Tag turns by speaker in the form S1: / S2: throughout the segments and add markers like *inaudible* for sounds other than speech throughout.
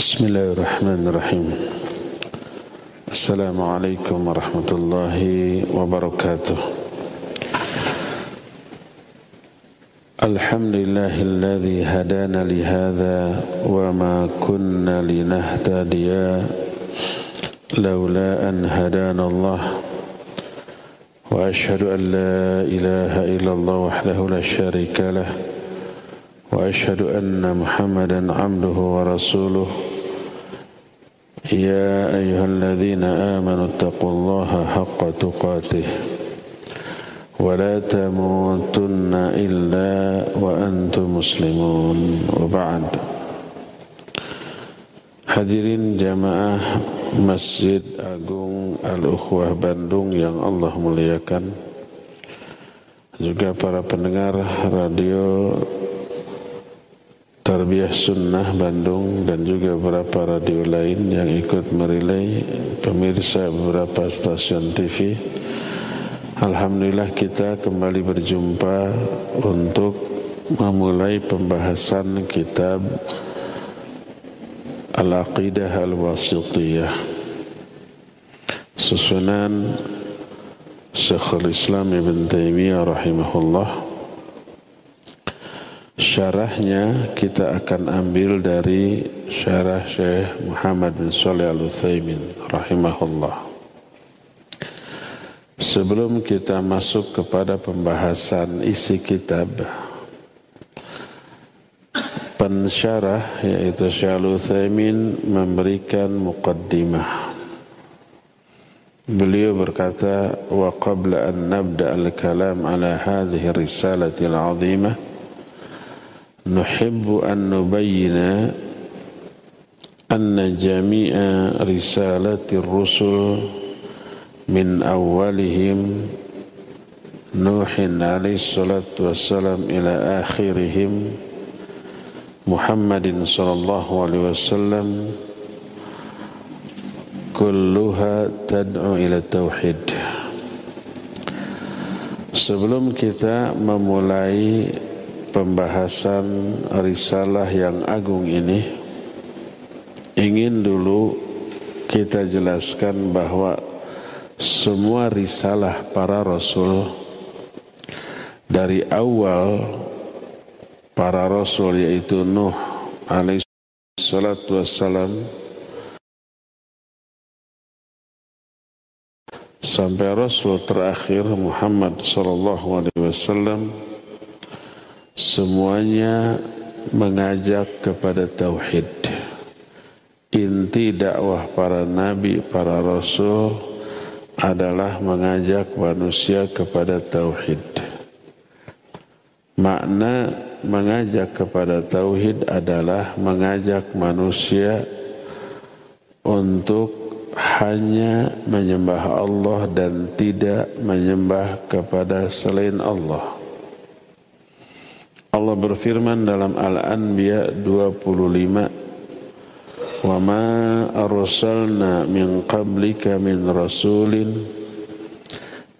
S1: بسم الله الرحمن الرحيم. السلام عليكم ورحمة الله وبركاته. الحمد لله الذي هدانا لهذا وما كنا لنهتدي لولا أن هدانا الله. وأشهد أن لا إله إلا الله وحده لا شريك له. وأشهد أن محمدا عبده ورسوله. يا أيها الذين آمنوا اتقوا الله حق تقاته ولا تموتن إلا وأنتم مسلمون وبعد Hadirin jamaah Masjid Agung Al-Ukhwah Bandung yang Allah muliakan Juga para pendengar radio Tarbiyah Sunnah Bandung dan juga beberapa radio lain yang ikut merilai pemirsa beberapa stasiun TV Alhamdulillah kita kembali berjumpa untuk memulai pembahasan kitab Al-Aqidah Al-Wasitiyah. Susunan Syekhul Islam Ibn Taymiyah rahimahullah Syarahnya kita akan ambil dari syarah Syekh Muhammad bin Salih Al-Uthaymin rahimahullah Sebelum kita masuk kepada pembahasan isi kitab pensyarah yaitu Syekh Utsaimin memberikan muqaddimah. Beliau berkata, "Wa qabla an nabda al-kalam ala hadhihi risalati al-'azimah, nuhibbu an nubayyina anna jami'a risalati ar-rusul min awwalihim Nuhin alaihi salatu wassalam ila akhirihim محمد صلى الله عليه وسلم كلها تدعو إلى التوحيد Sebelum kita memulai pembahasan risalah yang agung ini ingin dulu kita jelaskan bahwa semua risalah para rasul dari awal para rasul yaitu Nuh alaihi salatu wassalam sampai rasul terakhir Muhammad sallallahu alaihi wasallam semuanya mengajak kepada tauhid inti dakwah para nabi para rasul adalah mengajak manusia kepada tauhid makna mengajak kepada tauhid adalah mengajak manusia untuk hanya menyembah Allah dan tidak menyembah kepada selain Allah. Allah berfirman dalam Al-Anbiya 25 Wa ma arsalna min qablika min rasulin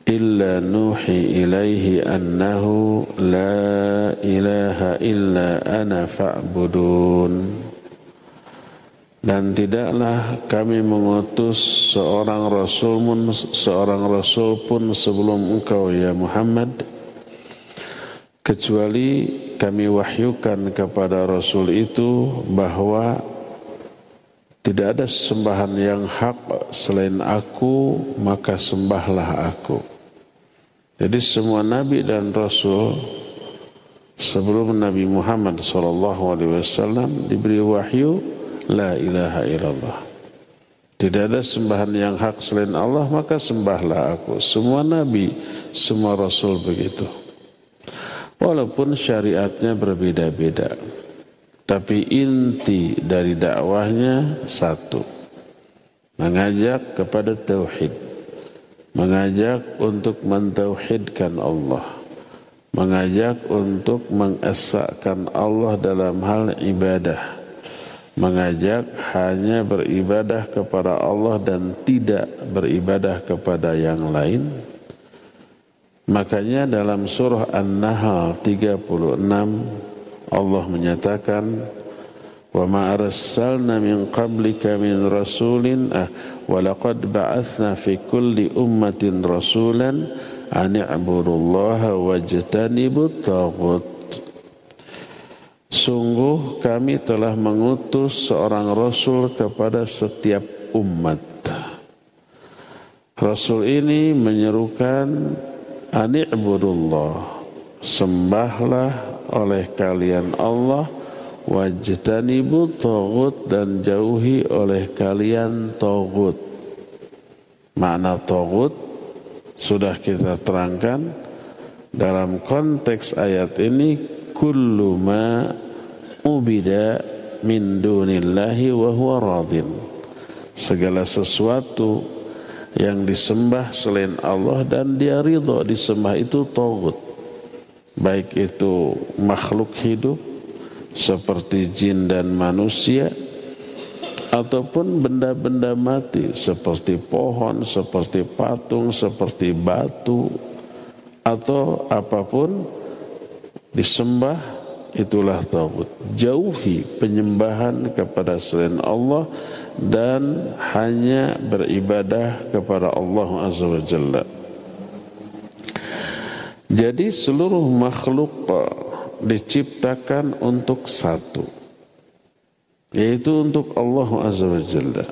S1: illa nuhi ilaihi annahu la ilaha illa ana fa'budun. Dan tidaklah kami mengutus seorang rasul pun seorang rasul pun sebelum engkau ya Muhammad kecuali kami wahyukan kepada rasul itu bahwa tidak ada sembahan yang hak selain aku maka sembahlah aku jadi semua nabi dan rasul sebelum Nabi Muhammad wasallam diberi wahyu la ilaha illallah. Tidak ada sembahan yang hak selain Allah, maka sembahlah aku. Semua nabi, semua rasul begitu. Walaupun syariatnya berbeda-beda. Tapi inti dari dakwahnya satu. Mengajak kepada tauhid mengajak untuk mentauhidkan Allah mengajak untuk mengesahkan Allah dalam hal ibadah mengajak hanya beribadah kepada Allah dan tidak beribadah kepada yang lain makanya dalam surah An-Nahl 36 Allah menyatakan wa ma arsalna min qablika min rasulin ah wa laqad ba'athna fi kulli ummatin rasulan an i'budullaha wajtanibut taghut Sungguh kami telah mengutus seorang rasul kepada setiap umat. Rasul ini menyerukan ani'budullah. Sembahlah oleh kalian Allah wajtanibu tagut dan jauhi oleh kalian tagut. Makna tagut sudah kita terangkan dalam konteks ayat ini kullu ma ubida min dunillahi wa huwa radin segala sesuatu yang disembah selain Allah dan dia ridho disembah itu togut baik itu makhluk hidup seperti jin dan manusia ataupun benda-benda mati seperti pohon, seperti patung, seperti batu atau apa pun disembah itulah tauhid. Jauhi penyembahan kepada selain Allah dan hanya beribadah kepada Allah Azza wa Jalla. Jadi seluruh makhluk diciptakan untuk satu yaitu untuk Allah Azza wa Jalla.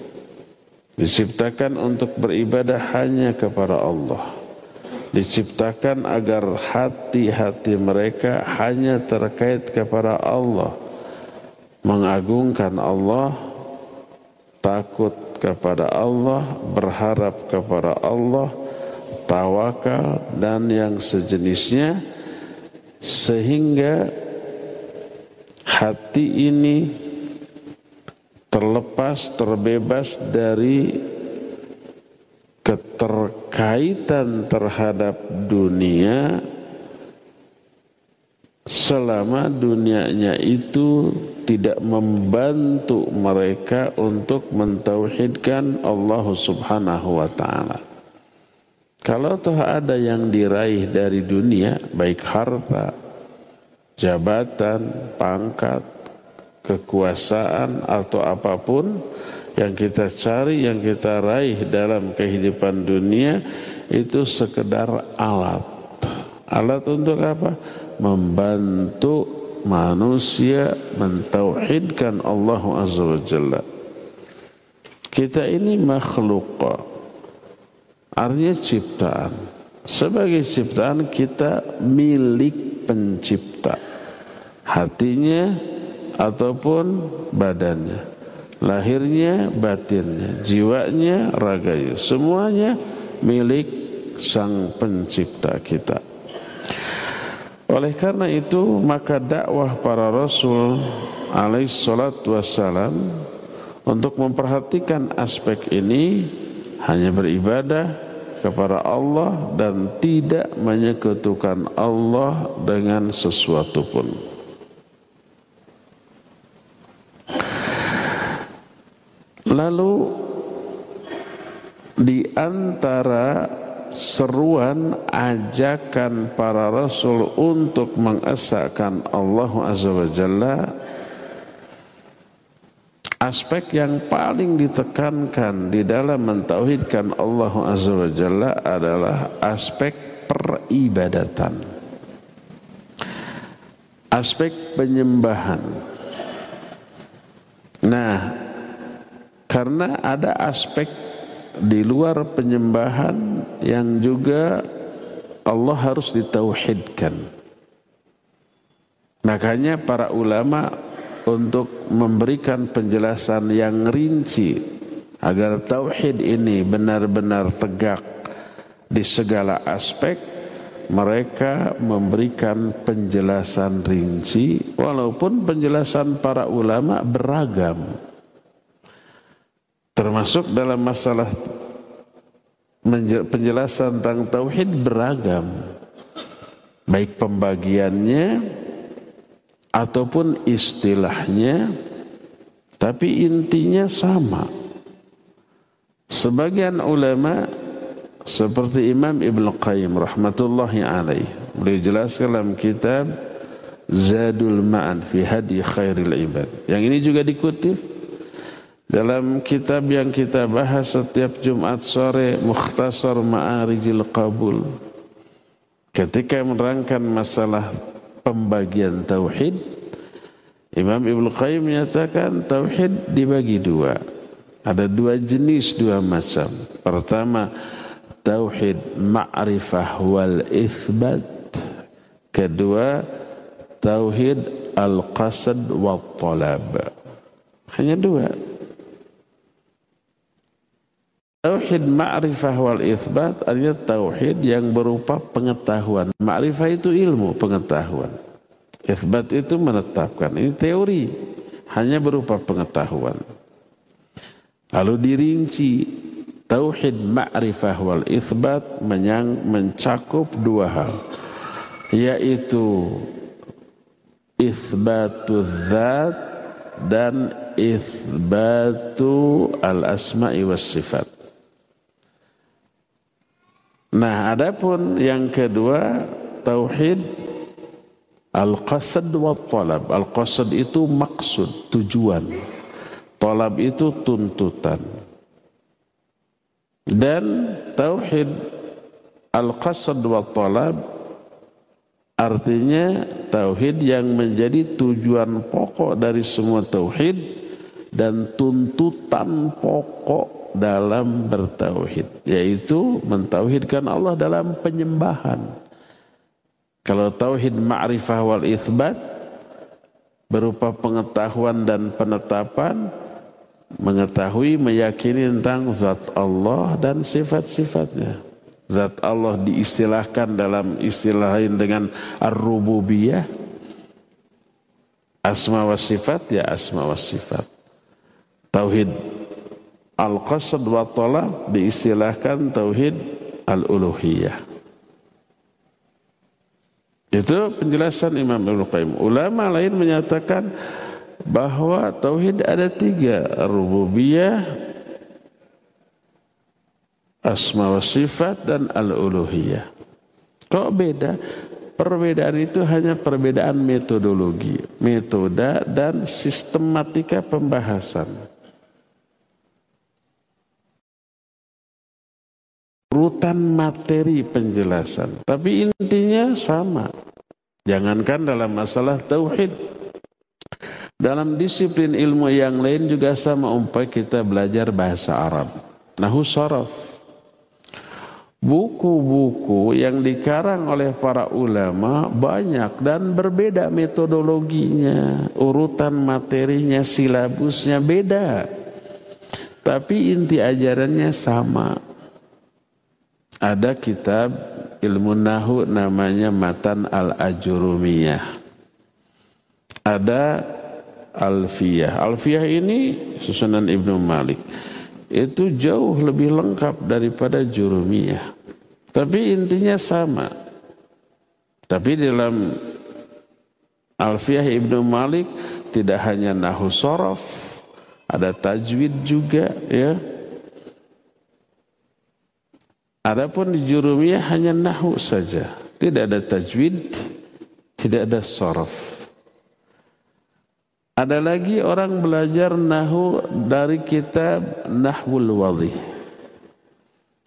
S1: Diciptakan untuk beribadah hanya kepada Allah diciptakan agar hati-hati mereka hanya terkait kepada Allah mengagungkan Allah takut kepada Allah berharap kepada Allah tawakal dan yang sejenisnya sehingga hati ini terlepas terbebas dari keterkaitan terhadap dunia selama dunianya itu tidak membantu mereka untuk mentauhidkan Allah Subhanahu wa taala. Kalau toh ada yang diraih dari dunia baik harta, jabatan, pangkat, kekuasaan atau apa pun yang kita cari, yang kita raih dalam kehidupan dunia itu sekedar alat. Alat untuk apa? Membantu manusia mentauhidkan Allah Azza wa Jalla. Kita ini makhluk. Artinya ciptaan. Sebagai ciptaan kita milik pencipta. Hatinya ataupun badannya lahirnya, batinnya, jiwanya, raganya, semuanya milik Sang Pencipta kita. Oleh karena itu maka dakwah para Rasul alaih salatu wassalam untuk memperhatikan aspek ini hanya beribadah kepada Allah dan tidak menyekutukan Allah dengan sesuatu pun. Lalu di antara seruan ajakan para rasul untuk mengesahkan Allah Azza wa Jalla. Aspek yang paling ditekankan di dalam mentauhidkan Allah Azza wa Jalla adalah aspek peribadatan. Aspek penyembahan. Nah karena ada aspek di luar penyembahan yang juga Allah harus ditauhidkan. Makanya para ulama untuk memberikan penjelasan yang rinci agar tauhid ini benar-benar tegak di segala aspek mereka memberikan penjelasan rinci walaupun penjelasan para ulama beragam Termasuk dalam masalah penjelasan tentang tauhid beragam. Baik pembagiannya ataupun istilahnya tapi intinya sama. Sebagian ulama seperti Imam Ibn Qayyim rahmatullahi alaih beliau jelaskan dalam kitab Zadul Ma'an fi Hadi Khairil Ibad. Yang ini juga dikutip dalam kitab yang kita bahas setiap Jumat sore Mukhtasar Ma'arijil Qabul. Ketika menerangkan masalah pembagian tauhid, Imam Ibnu Qayyim menyatakan tauhid dibagi dua. Ada dua jenis, dua macam. Pertama, tauhid ma'rifah wal ithbat. Kedua, tauhid al-qasad wal talab. Hanya dua. Tauhid ma'rifah wal ithbat artinya tauhid yang berupa pengetahuan. Ma'rifah itu ilmu, pengetahuan. Ithbat itu menetapkan. Ini teori, hanya berupa pengetahuan. Lalu dirinci tauhid ma'rifah wal ithbat menyang, mencakup dua hal. Yaitu ithbatu zat dan ithbatu al-asma'i was sifat. Nah, adapun yang kedua tauhid al-qasad wa talab. Al-qasad itu maksud, tujuan. Talab itu tuntutan. Dan tauhid al-qasad wa talab artinya tauhid yang menjadi tujuan pokok dari semua tauhid dan tuntutan pokok dalam bertauhid yaitu mentauhidkan Allah dalam penyembahan. Kalau tauhid ma'rifah wal itsbat berupa pengetahuan dan penetapan mengetahui meyakini tentang zat Allah dan sifat-sifatnya. Zat Allah diistilahkan dalam istilah lain dengan ar-rububiyah. Asma wa sifat ya asma wa sifat. Tauhid Al-qasad wa talab diistilahkan tauhid al-uluhiyah. Itu penjelasan Imam Ibn Qayyim. Ulama lain menyatakan bahwa tauhid ada tiga. Rububiyah, asma wa sifat, dan al-uluhiyah. Kok beda? Perbedaan itu hanya perbedaan metodologi, metode dan sistematika pembahasan. Urutan materi penjelasan. Tapi intinya sama. Jangankan dalam masalah tauhid. Dalam disiplin ilmu yang lain juga sama umpah kita belajar bahasa Arab. Nahu sorof. Buku-buku yang dikarang oleh para ulama banyak dan berbeda metodologinya, urutan materinya, silabusnya beda. Tapi inti ajarannya sama ada kitab ilmu nahu namanya Matan al-Ajurumiyah. Ada Alfiyah. Alfiyah ini susunan Ibnu Malik. Itu jauh lebih lengkap daripada Jurumiyah. Tapi intinya sama. Tapi dalam Alfiyah Ibnu Malik tidak hanya nahu sorof, ada tajwid juga ya Adapun di jurumiyah hanya nahu saja. Tidak ada tajwid, tidak ada sorof. Ada lagi orang belajar nahu dari kitab Nahwul Wadih.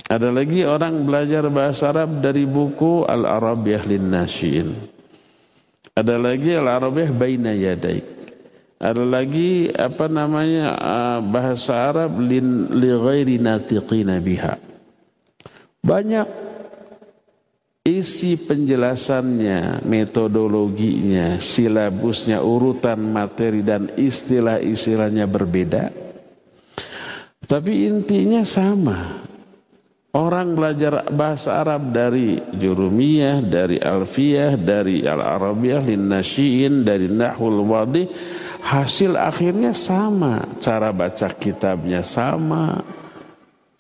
S1: Ada lagi orang belajar bahasa Arab dari buku Al-Arabiyah Lin. Ada lagi Al-Arabiyah Baina Yadaik. Ada lagi apa namanya ah, bahasa Arab lin li ghairi natiqina biha banyak isi penjelasannya, metodologinya, silabusnya, urutan materi dan istilah-istilahnya berbeda. Tapi intinya sama. Orang belajar bahasa Arab dari Jurumiyah, dari Alfiyah, dari Al-Arabiyah, Linnasyiin, dari Nahul Wadi, hasil akhirnya sama. Cara baca kitabnya sama,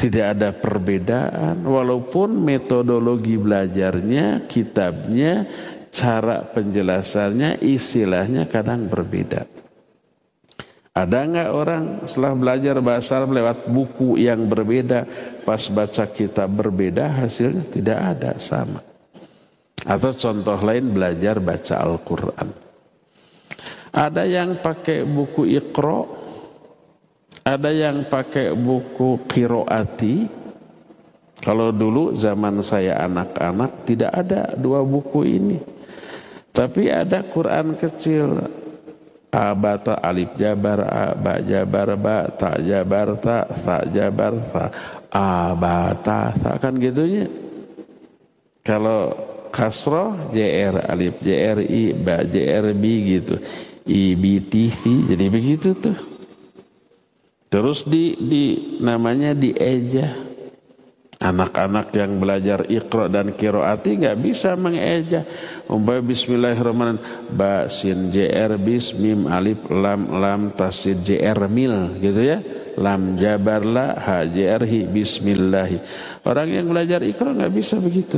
S1: tidak ada perbedaan walaupun metodologi belajarnya, kitabnya, cara penjelasannya, istilahnya kadang berbeda. Ada nggak orang setelah belajar bahasa lewat buku yang berbeda, pas baca kitab berbeda hasilnya tidak ada sama. Atau contoh lain belajar baca Al-Quran. Ada yang pakai buku Iqra, ada yang pakai buku Qiroati. Kalau dulu zaman saya anak-anak tidak ada dua buku ini. Tapi ada Quran kecil. Abata alif jabar a ba jabar ba ta jabar ta sa jabar ta abata ta kan gitunya? Kalau kasroh jr alif jr i ba jr b gitu. I b t c jadi begitu tuh terus di di namanya dieja Anak-anak yang belajar ikro dan kiroati nggak bisa mengeja. Umpamanya Bismillahirrahmanirrahim. Ba sin jr bis mim alif lam lam tasid jr mil gitu ya. Lam jabar la ha jr hi Bismillahi. Orang yang belajar ikro nggak bisa begitu.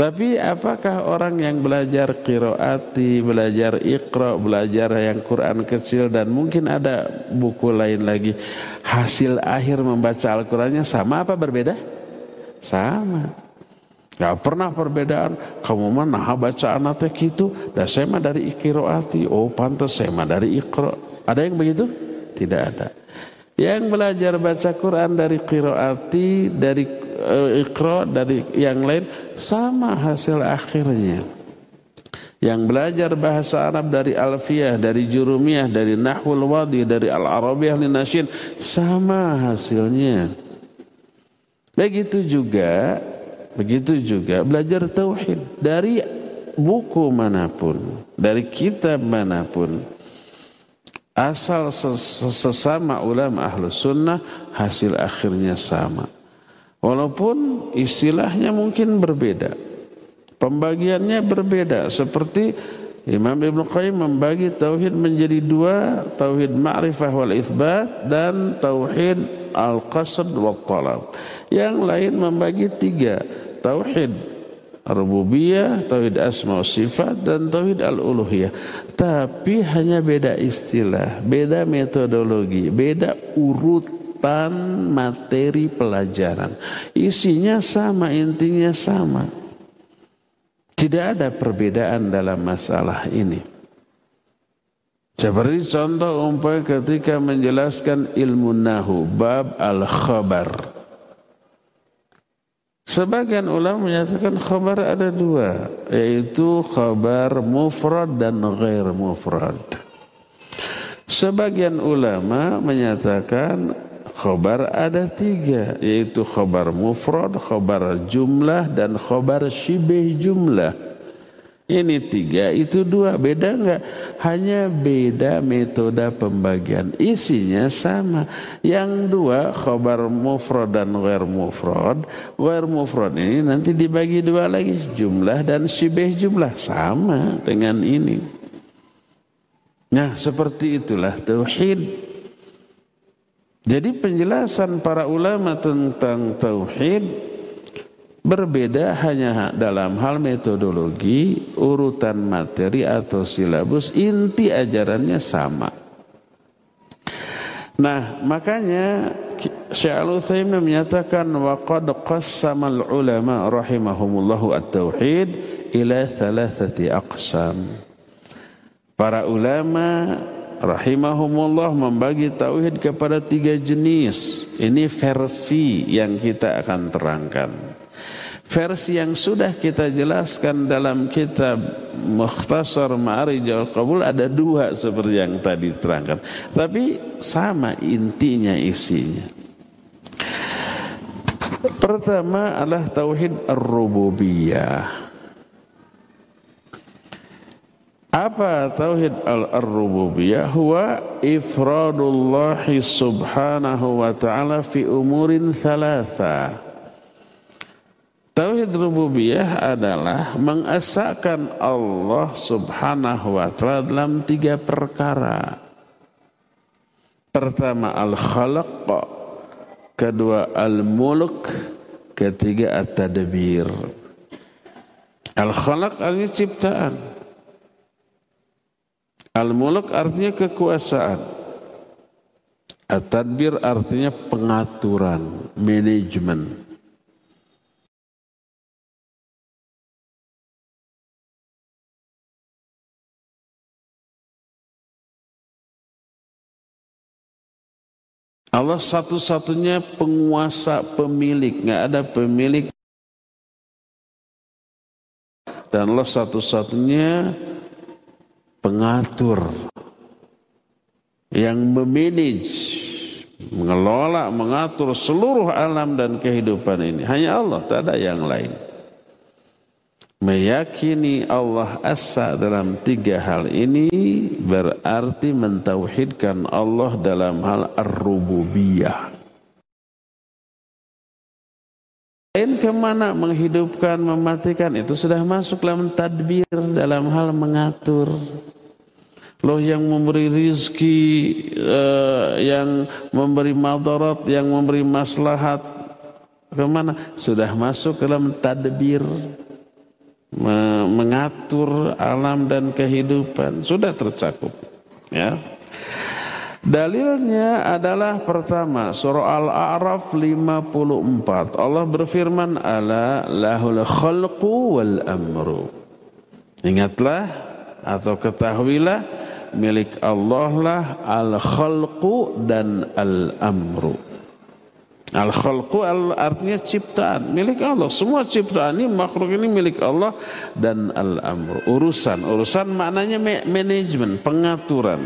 S1: Tapi apakah orang yang belajar kiroati, belajar ikro, belajar yang Quran kecil dan mungkin ada buku lain lagi. Hasil akhir membaca Al-Qurannya sama apa berbeda? Sama. Gak pernah perbedaan. Kamu mana baca anaknya gitu. Dan saya mah dari kiroati. Oh pantas saya mah dari ikro. Ada yang begitu? Tidak ada. Yang belajar baca Quran dari kiroati, dari uh, ikro dari yang lain sama hasil akhirnya. Yang belajar bahasa Arab dari Alfiyah, dari Jurumiyah, dari Nahwul Wadi, dari Al-Arabiyah Linasyid sama hasilnya. Begitu juga, begitu juga belajar tauhid dari buku mana pun, dari kitab mana pun. Asal sesama ulama ahlus sunnah hasil akhirnya sama. Walaupun istilahnya mungkin berbeda. Pembagiannya berbeda. Seperti Imam Ibn Qayyim membagi tauhid menjadi dua, tauhid ma'rifah wal itsbat dan tauhid al-qasd wal talab. Yang lain membagi tiga, tauhid rububiyah, tauhid asma wa sifat dan tauhid al-uluhiyah. Tapi hanya beda istilah, beda metodologi, beda urut urutan materi pelajaran. Isinya sama, intinya sama. Tidak ada perbedaan dalam masalah ini. Seperti contoh umpamanya ketika menjelaskan ilmu nahu bab al-khabar. Sebagian ulama menyatakan khabar ada dua, yaitu khabar mufrad dan ghair mufrad. Sebagian ulama menyatakan Khobar ada tiga, yaitu khobar mufrad, khobar jumlah, dan khobar shibih jumlah. Ini tiga, itu dua. Beda enggak? Hanya beda metode pembagian. Isinya sama. Yang dua, khobar mufrad dan ghair mufrad. Ghair mufrad ini nanti dibagi dua lagi. Jumlah dan shibih jumlah. Sama dengan ini. Nah, seperti itulah tauhid jadi penjelasan para ulama tentang tauhid berbeda hanya dalam hal metodologi, urutan materi atau silabus, inti ajarannya sama. Nah, makanya Syekh Al-Utsaimin menyatakan wa qad qassama al-ulama rahimahumullahu at-tauhid ila thalathati aqsam. Para ulama rahimahumullah membagi tauhid kepada tiga jenis. Ini versi yang kita akan terangkan. Versi yang sudah kita jelaskan dalam kitab Mukhtasar Ma'arijul Qabul ada dua seperti yang tadi terangkan. Tapi sama intinya isinya. Pertama adalah tauhid ar-rububiyah. Apa tauhid al-rububiyah? Huwa ifradullah subhanahu wa ta'ala fi umurin thalatha. Tauhid rububiyah adalah mengesahkan Allah subhanahu wa ta'ala dalam tiga perkara. Pertama al-khalaq, kedua al-mulk, ketiga at-tadbir. Al-khalaq artinya ciptaan. Al-muluk artinya kekuasaan. At artinya pengaturan, manajemen. Allah satu-satunya penguasa pemilik, nggak ada pemilik. Dan Allah satu-satunya pengatur yang memanage, mengelola, mengatur seluruh alam dan kehidupan ini. Hanya Allah, tak ada yang lain. Meyakini Allah Asa dalam tiga hal ini berarti mentauhidkan Allah dalam hal ar-rububiyah. Lain ke mana menghidupkan, mematikan itu sudah masuk dalam tadbir, dalam hal mengatur. Loh yang memberi rizki, uh, yang memberi madarat, yang memberi maslahat, ke mana? Sudah masuk dalam tadbir mengatur alam dan kehidupan. Sudah tercakup ya. Dalilnya adalah pertama surah Al-A'raf 54 Allah berfirman ala lahul khalqu wal amru. Ingatlah atau ketahuilah milik Allah lah al-khalqu dan al-amru Al-khalqu al artinya ciptaan milik Allah. Semua ciptaan ini makhluk ini milik Allah dan al-amr urusan. Urusan maknanya manajemen, pengaturan.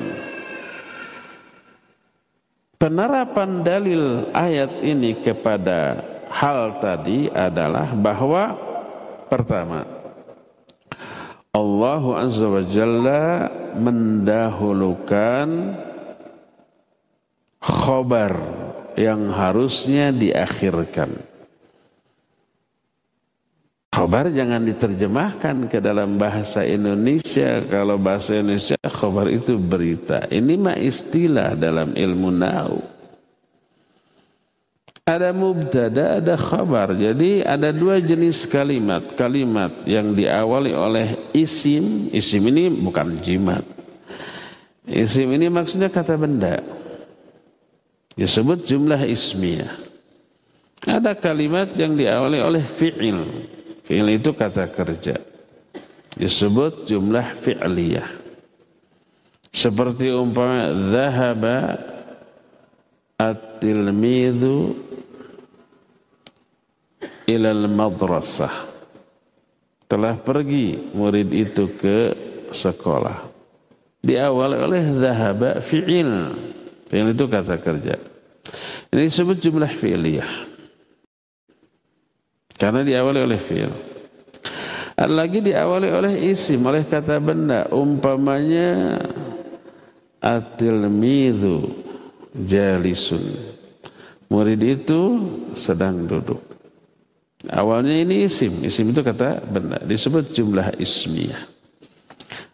S1: Penerapan dalil ayat ini kepada hal tadi adalah bahwa pertama Allah Azza wa Jalla mendahulukan khobar yang harusnya diakhirkan. Khobar jangan diterjemahkan ke dalam bahasa Indonesia. Kalau bahasa Indonesia khobar itu berita. Ini mah istilah dalam ilmu nau. Ada mubtada, ada khabar. Jadi ada dua jenis kalimat. Kalimat yang diawali oleh isim. Isim ini bukan jimat. Isim ini maksudnya kata benda disebut jumlah ismiyah. Ada kalimat yang diawali oleh fi'il. Fi'il itu kata kerja. Disebut jumlah fi'liyah. Seperti umpama dhahaba at-tilmidhu ilal madrasah. Telah pergi murid itu ke sekolah. Diawali oleh dhahaba fi'il. Fi'il itu kata kerja. Ini disebut jumlah fi'liyah. Karena diawali oleh fi'il. Ada lagi diawali oleh isim, oleh kata benda. Umpamanya atilmidhu jalisun. Murid itu sedang duduk. Awalnya ini isim. Isim itu kata benda. Disebut jumlah ismiyah.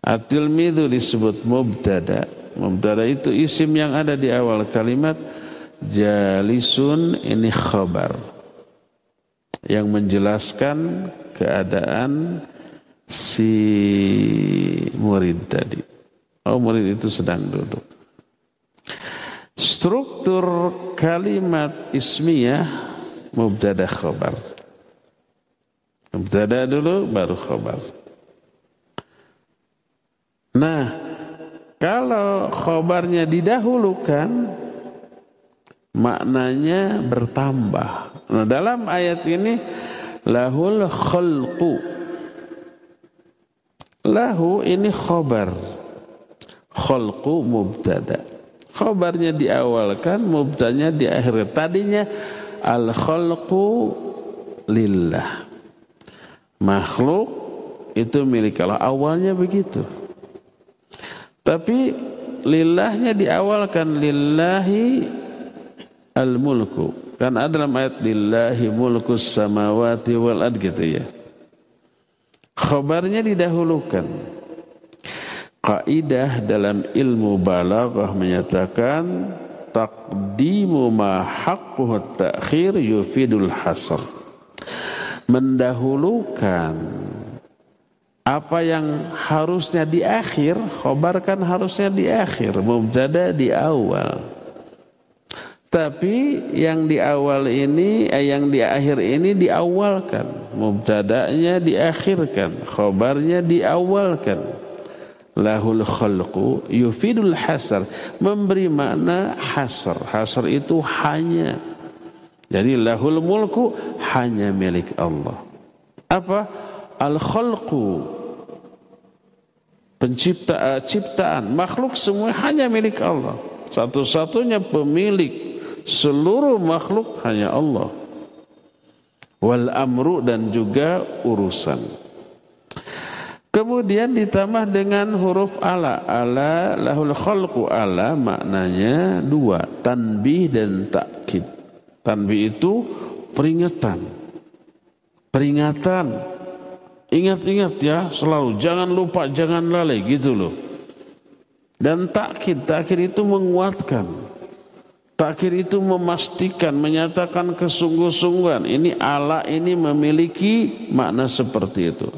S1: Atilmidhu disebut mubtada' Mubtada itu isim yang ada di awal kalimat jalisun ini khabar yang menjelaskan keadaan si murid tadi. Oh murid itu sedang duduk. Struktur kalimat ismiyah mubtada khabar. Mubtada dulu baru khabar. Nah, kalau khobarnya didahulukan, maknanya bertambah. Nah, dalam ayat ini lahul khalqu. Lahu ini khobar. Khalqu mubtada. Khobarnya diawalkan, mubtanya di akhir. Tadinya al khalqu lillah. Makhluk itu milik Allah. Awalnya begitu. Tapi lillahnya diawalkan lillahi al-mulku. Kan ada dalam ayat lillahi mulku samawati wal ad gitu ya. Khabarnya didahulukan. Kaidah dalam ilmu balaghah menyatakan taqdimu ma haqquhu ta'khir yufidul hasr. Mendahulukan apa yang harusnya di akhir, khobar kan harusnya di akhir, mubtada di awal. Tapi yang di awal ini, eh, yang di akhir ini diawalkan. Mubtada'nya diakhirkan, khobarnya diawalkan. lahul khalqu yufidul hasar memberi makna hasar hasar itu hanya jadi lahul mulku hanya milik Allah. Apa? Al khalqu pencipta uh, ciptaan. Makhluk semua hanya milik Allah. Satu-satunya pemilik seluruh makhluk hanya Allah. Wal amru dan juga urusan. Kemudian ditambah dengan huruf ala. Ala lahul khalqu. Ala maknanya dua. Tanbih dan takkid. Tanbih itu peringatan. Peringatan. Ingat-ingat ya selalu. Jangan lupa, jangan lalai gitu loh. Dan takkid. Takkid itu menguatkan. Takkid itu memastikan, menyatakan kesungguh-sungguhan. Ini ala ini memiliki makna seperti itu.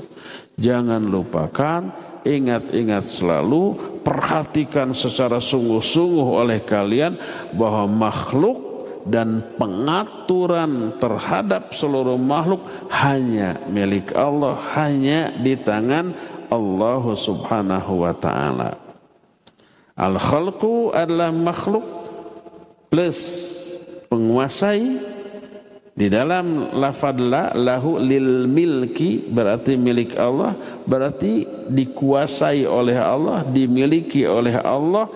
S1: Jangan lupakan, ingat-ingat selalu, perhatikan secara sungguh-sungguh oleh kalian bahwa makhluk dan pengaturan terhadap seluruh makhluk hanya milik Allah, hanya di tangan Allah Subhanahu wa taala. Al-khalqu adalah makhluk plus penguasai di dalam lafad la lahu lil milki berarti milik Allah berarti dikuasai oleh Allah dimiliki oleh Allah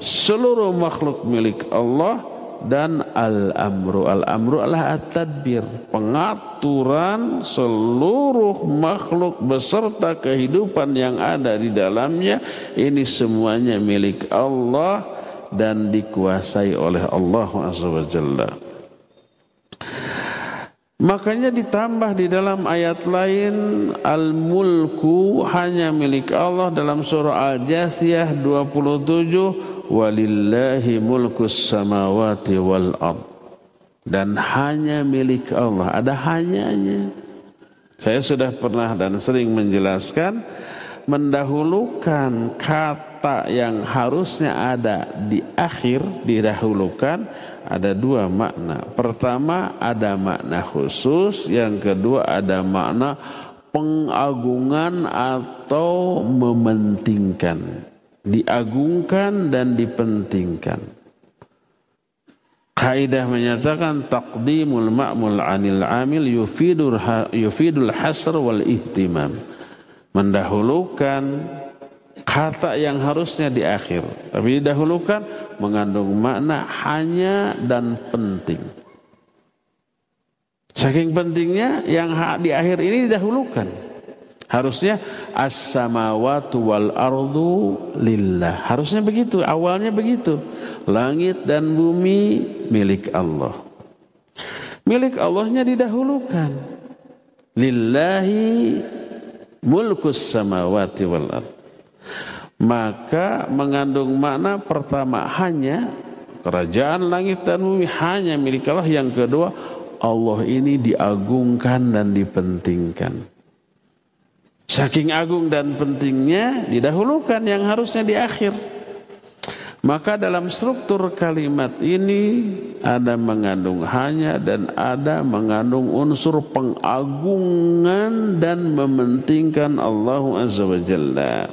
S1: seluruh makhluk milik Allah dan al-amru. Al-amru adalah at-tadbir. Pengaturan seluruh makhluk beserta kehidupan yang ada di dalamnya. Ini semuanya milik Allah dan dikuasai oleh Allah Azza. Makanya ditambah di dalam ayat lain al-mulku hanya milik Allah dalam surah Al-Jathiyah 27 walillahi mulkus samawati wal ard dan hanya milik Allah ada hanyanya saya sudah pernah dan sering menjelaskan mendahulukan kata yang harusnya ada di akhir didahulukan ada dua makna. Pertama ada makna khusus, yang kedua ada makna pengagungan atau mementingkan. Diagungkan dan dipentingkan. Kaidah menyatakan taqdimul ma'mul anil amil yufidul, yufidul hasr wal ihtimam. Mendahulukan kata yang harusnya di akhir tapi didahulukan mengandung makna hanya dan penting saking pentingnya yang di akhir ini didahulukan harusnya as-samawatu wal ardu lillah. Harusnya begitu awalnya begitu. Langit dan bumi milik Allah. Milik Allahnya didahulukan. Lillahi mulkus samawati wal ardu maka mengandung makna pertama hanya kerajaan langit dan bumi hanya milik Allah. Yang kedua Allah ini diagungkan dan dipentingkan saking agung dan pentingnya didahulukan yang harusnya di akhir maka dalam struktur kalimat ini ada mengandung hanya dan ada mengandung unsur pengagungan dan mementingkan Allah Azza wa Jalla.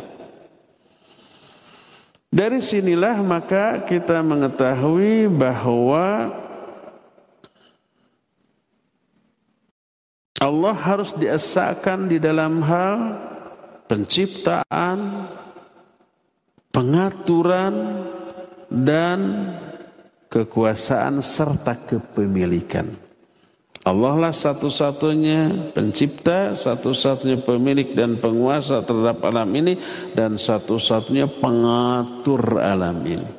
S1: Dari sinilah maka kita mengetahui bahwa Allah harus diesakan di dalam hal penciptaan, pengaturan, dan kekuasaan serta kepemilikan. Allah lah satu-satunya pencipta, satu-satunya pemilik dan penguasa terhadap alam ini dan satu-satunya pengatur alam ini.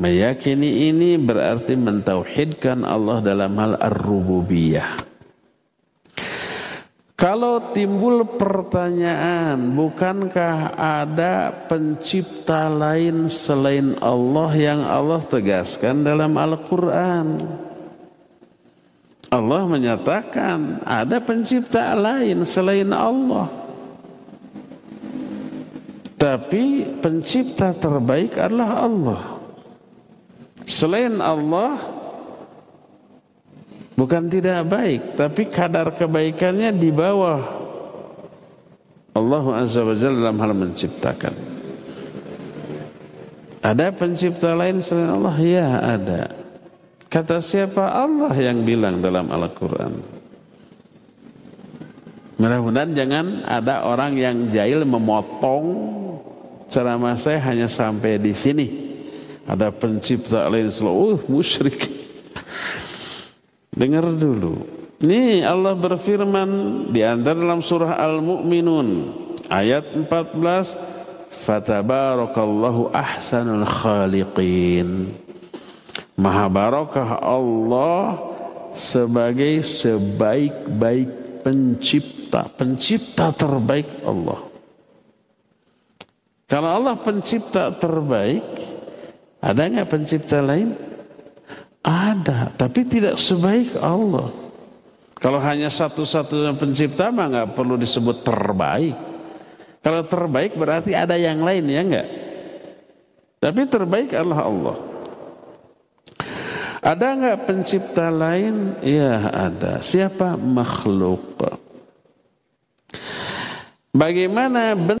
S1: Meyakini ini berarti mentauhidkan Allah dalam hal ar-rububiyah. Kalau timbul pertanyaan, bukankah ada pencipta lain selain Allah yang Allah tegaskan dalam Al-Quran? Allah menyatakan ada pencipta lain selain Allah. Tapi pencipta terbaik adalah Allah. Selain Allah bukan tidak baik, tapi kadar kebaikannya di bawah Allah Azza wa Jalla dalam hal menciptakan. Ada pencipta lain selain Allah? Ya ada. Kata siapa? Allah yang bilang dalam Al-Quran. Mudah-mudahan jangan ada orang yang jahil memotong ceramah saya hanya sampai di sini. Ada pencipta lain selalu, uh, musyrik. *laughs* Dengar dulu. Ini Allah berfirman di antara dalam surah Al-Mu'minun ayat 14 Fatabarakallahu ahsanul khaliqin Maha barakah Allah sebagai sebaik-baik pencipta Pencipta terbaik Allah Kalau Allah pencipta terbaik Ada nggak pencipta lain? Ada, tapi tidak sebaik Allah kalau hanya satu-satunya pencipta mah nggak perlu disebut terbaik. Kalau terbaik berarti ada yang lain ya enggak? Tapi terbaik adalah Allah. Ada enggak pencipta lain? Ya ada. Siapa? Makhluk. Bagaimana bentuk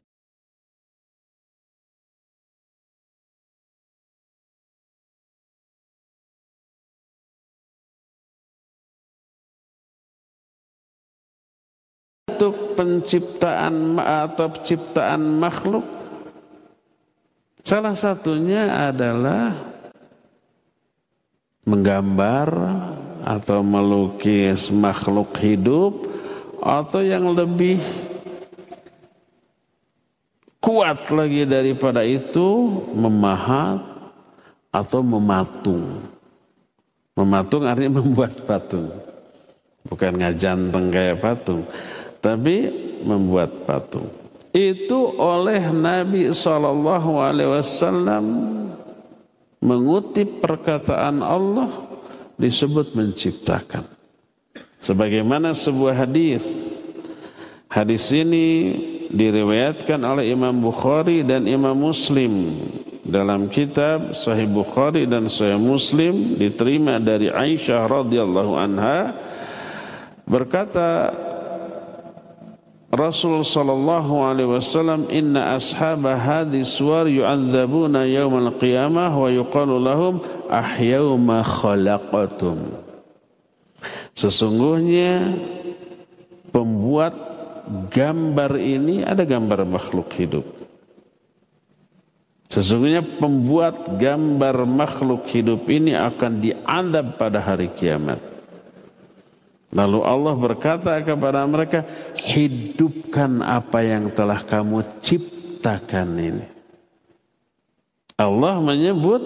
S1: penciptaan atau ciptaan makhluk salah satunya adalah menggambar atau melukis makhluk hidup atau yang lebih kuat lagi daripada itu memahat atau mematung. Mematung artinya *laughs* membuat patung. Bukan ngajanteng kayak patung tapi membuat patung. Itu oleh Nabi Shallallahu Alaihi Wasallam mengutip perkataan Allah disebut menciptakan. Sebagaimana sebuah hadis. Hadis ini diriwayatkan oleh Imam Bukhari dan Imam Muslim dalam kitab Sahih Bukhari dan Sahih Muslim diterima dari Aisyah radhiyallahu anha berkata Rasul sallallahu alaihi wasallam inna ashab hadhi suwar yu'adzabuna yawmal qiyamah wa yuqalu lahum ahyau ma khalaqatum Sesungguhnya pembuat gambar ini ada gambar makhluk hidup. Sesungguhnya pembuat gambar makhluk hidup ini akan diadab pada hari kiamat Lalu Allah berkata kepada mereka, hidupkan apa yang telah kamu ciptakan ini. Allah menyebut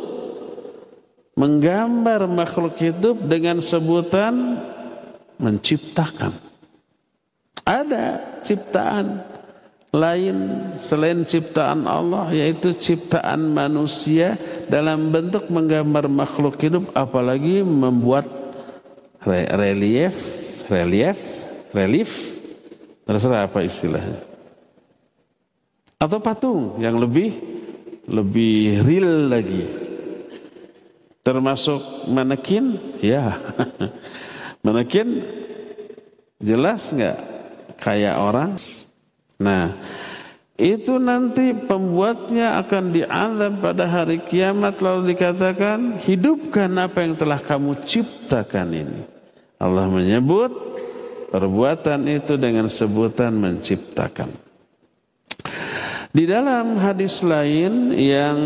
S1: menggambar makhluk hidup dengan sebutan menciptakan. Ada ciptaan lain selain ciptaan Allah yaitu ciptaan manusia dalam bentuk menggambar makhluk hidup apalagi membuat relief, relief, relief, terserah apa istilahnya. Atau patung yang lebih lebih real lagi. Termasuk manekin, ya. *laughs* manekin jelas nggak kayak orang. Nah, itu nanti pembuatnya akan diazab pada hari kiamat lalu dikatakan hidupkan apa yang telah kamu ciptakan ini. Allah menyebut perbuatan itu dengan sebutan menciptakan. Di dalam hadis lain yang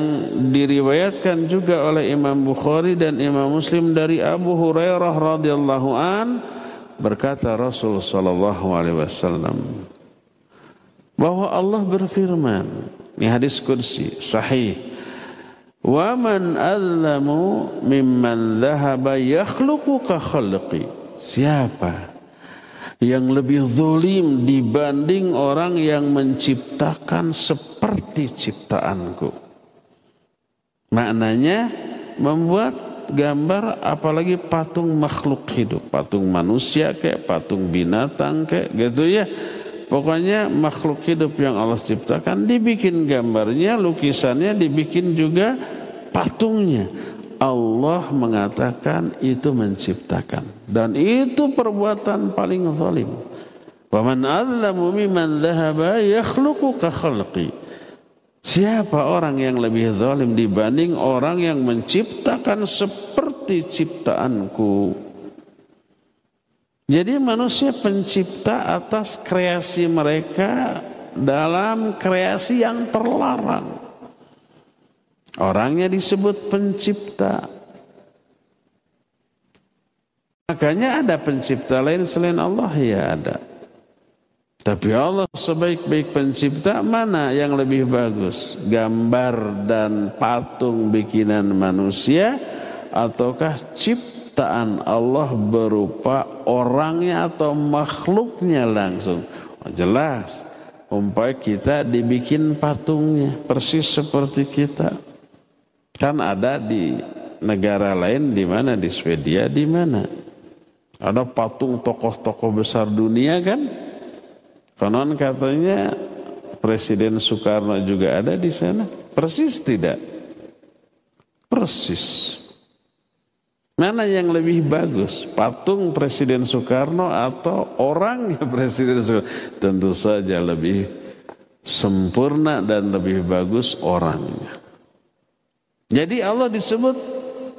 S1: diriwayatkan juga oleh Imam Bukhari dan Imam Muslim dari Abu Hurairah radhiyallahu an berkata Rasul sallallahu alaihi wasallam bahwa Allah berfirman ini hadis kursi sahih wa man azlamu mimman dhahaba yakhluqu ka khalqi Siapa yang lebih zolim dibanding orang yang menciptakan seperti ciptaanku? Maknanya membuat gambar apalagi patung makhluk hidup, patung manusia kayak patung binatang kayak gitu ya. Pokoknya makhluk hidup yang Allah ciptakan dibikin gambarnya, lukisannya, dibikin juga patungnya. Allah mengatakan itu menciptakan dan itu perbuatan paling zalim. Wa man azlamu mimman dhahaba yakhluqu ka khalqi. Siapa orang yang lebih zalim dibanding orang yang menciptakan seperti ciptaanku? Jadi manusia pencipta atas kreasi mereka dalam kreasi yang terlarang. Orangnya disebut pencipta. Makanya ada pencipta lain selain Allah ya ada. Tapi Allah sebaik-baik pencipta mana yang lebih bagus? Gambar dan patung bikinan manusia ataukah ciptaan Allah berupa orangnya atau makhluknya langsung? Oh, jelas. Umpai kita dibikin patungnya persis seperti kita. Kan ada di negara lain di mana di Swedia di mana? Ada patung tokoh-tokoh besar dunia kan? Konon katanya Presiden Soekarno juga ada di sana. Persis tidak? Persis. Mana yang lebih bagus? Patung Presiden Soekarno atau orangnya *laughs* Presiden Soekarno? Tentu saja lebih sempurna dan lebih bagus orangnya. Jadi Allah disebut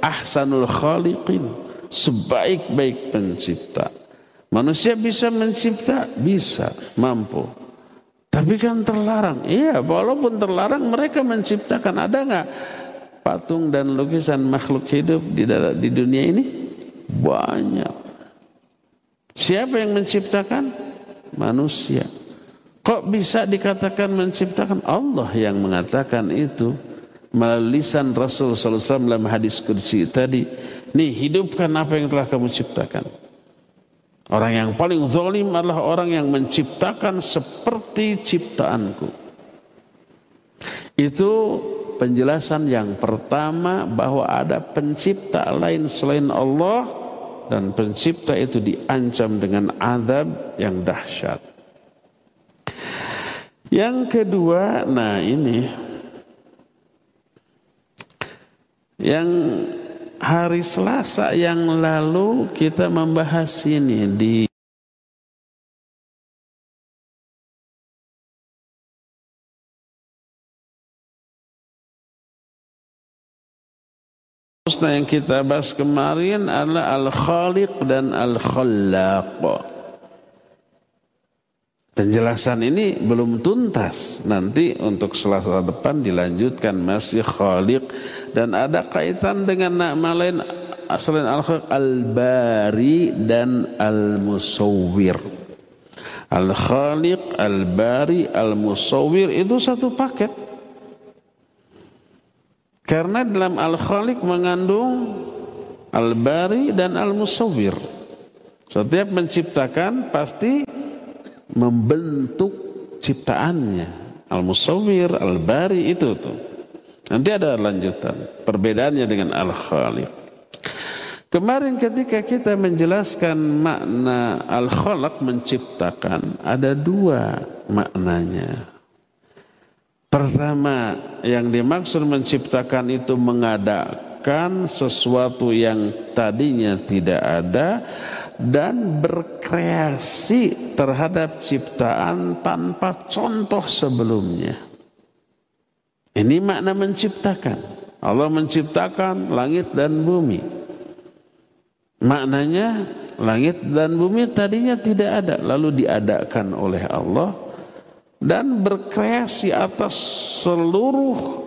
S1: ahsanul khaliqin, sebaik-baik pencipta. Manusia bisa mencipta? Bisa, mampu. Tapi kan terlarang. Iya, walaupun terlarang mereka menciptakan. Ada nggak patung dan lukisan makhluk hidup di, di dunia ini? Banyak. Siapa yang menciptakan? Manusia. Kok bisa dikatakan menciptakan? Allah yang mengatakan itu melalui lisan Rasul wasallam dalam hadis kursi tadi. Nih, hidupkan apa yang telah kamu ciptakan. Orang yang paling zalim adalah orang yang menciptakan seperti ciptaanku. Itu penjelasan yang pertama bahwa ada pencipta lain selain Allah dan pencipta itu diancam dengan azab yang dahsyat. Yang kedua, nah ini yang hari Selasa yang lalu kita membahas ini di Nah yang kita bahas kemarin adalah Al-Khaliq dan Al-Khallaq. Penjelasan ini belum tuntas. Nanti untuk selasa depan dilanjutkan masih Khaliq dan ada kaitan dengan nama lain selain Al-Khaliq Al-Bari dan Al-Musawwir. Al-Khaliq, Al-Bari, Al-Musawwir itu satu paket. Karena dalam Al-Khaliq mengandung Al-Bari dan Al-Musawwir. Setiap menciptakan pasti membentuk ciptaannya. Al-Musawwir, Al-Bari itu tuh. Nanti ada lanjutan. Perbedaannya dengan Al-Khaliq. Kemarin ketika kita menjelaskan makna Al-Khalaq menciptakan, ada dua maknanya. Pertama, yang dimaksud menciptakan itu mengadakan sesuatu yang tadinya tidak ada dan berkreasi terhadap ciptaan tanpa contoh sebelumnya. Ini makna menciptakan. Allah menciptakan langit dan bumi. Maknanya langit dan bumi tadinya tidak ada lalu diadakan oleh Allah dan berkreasi atas seluruh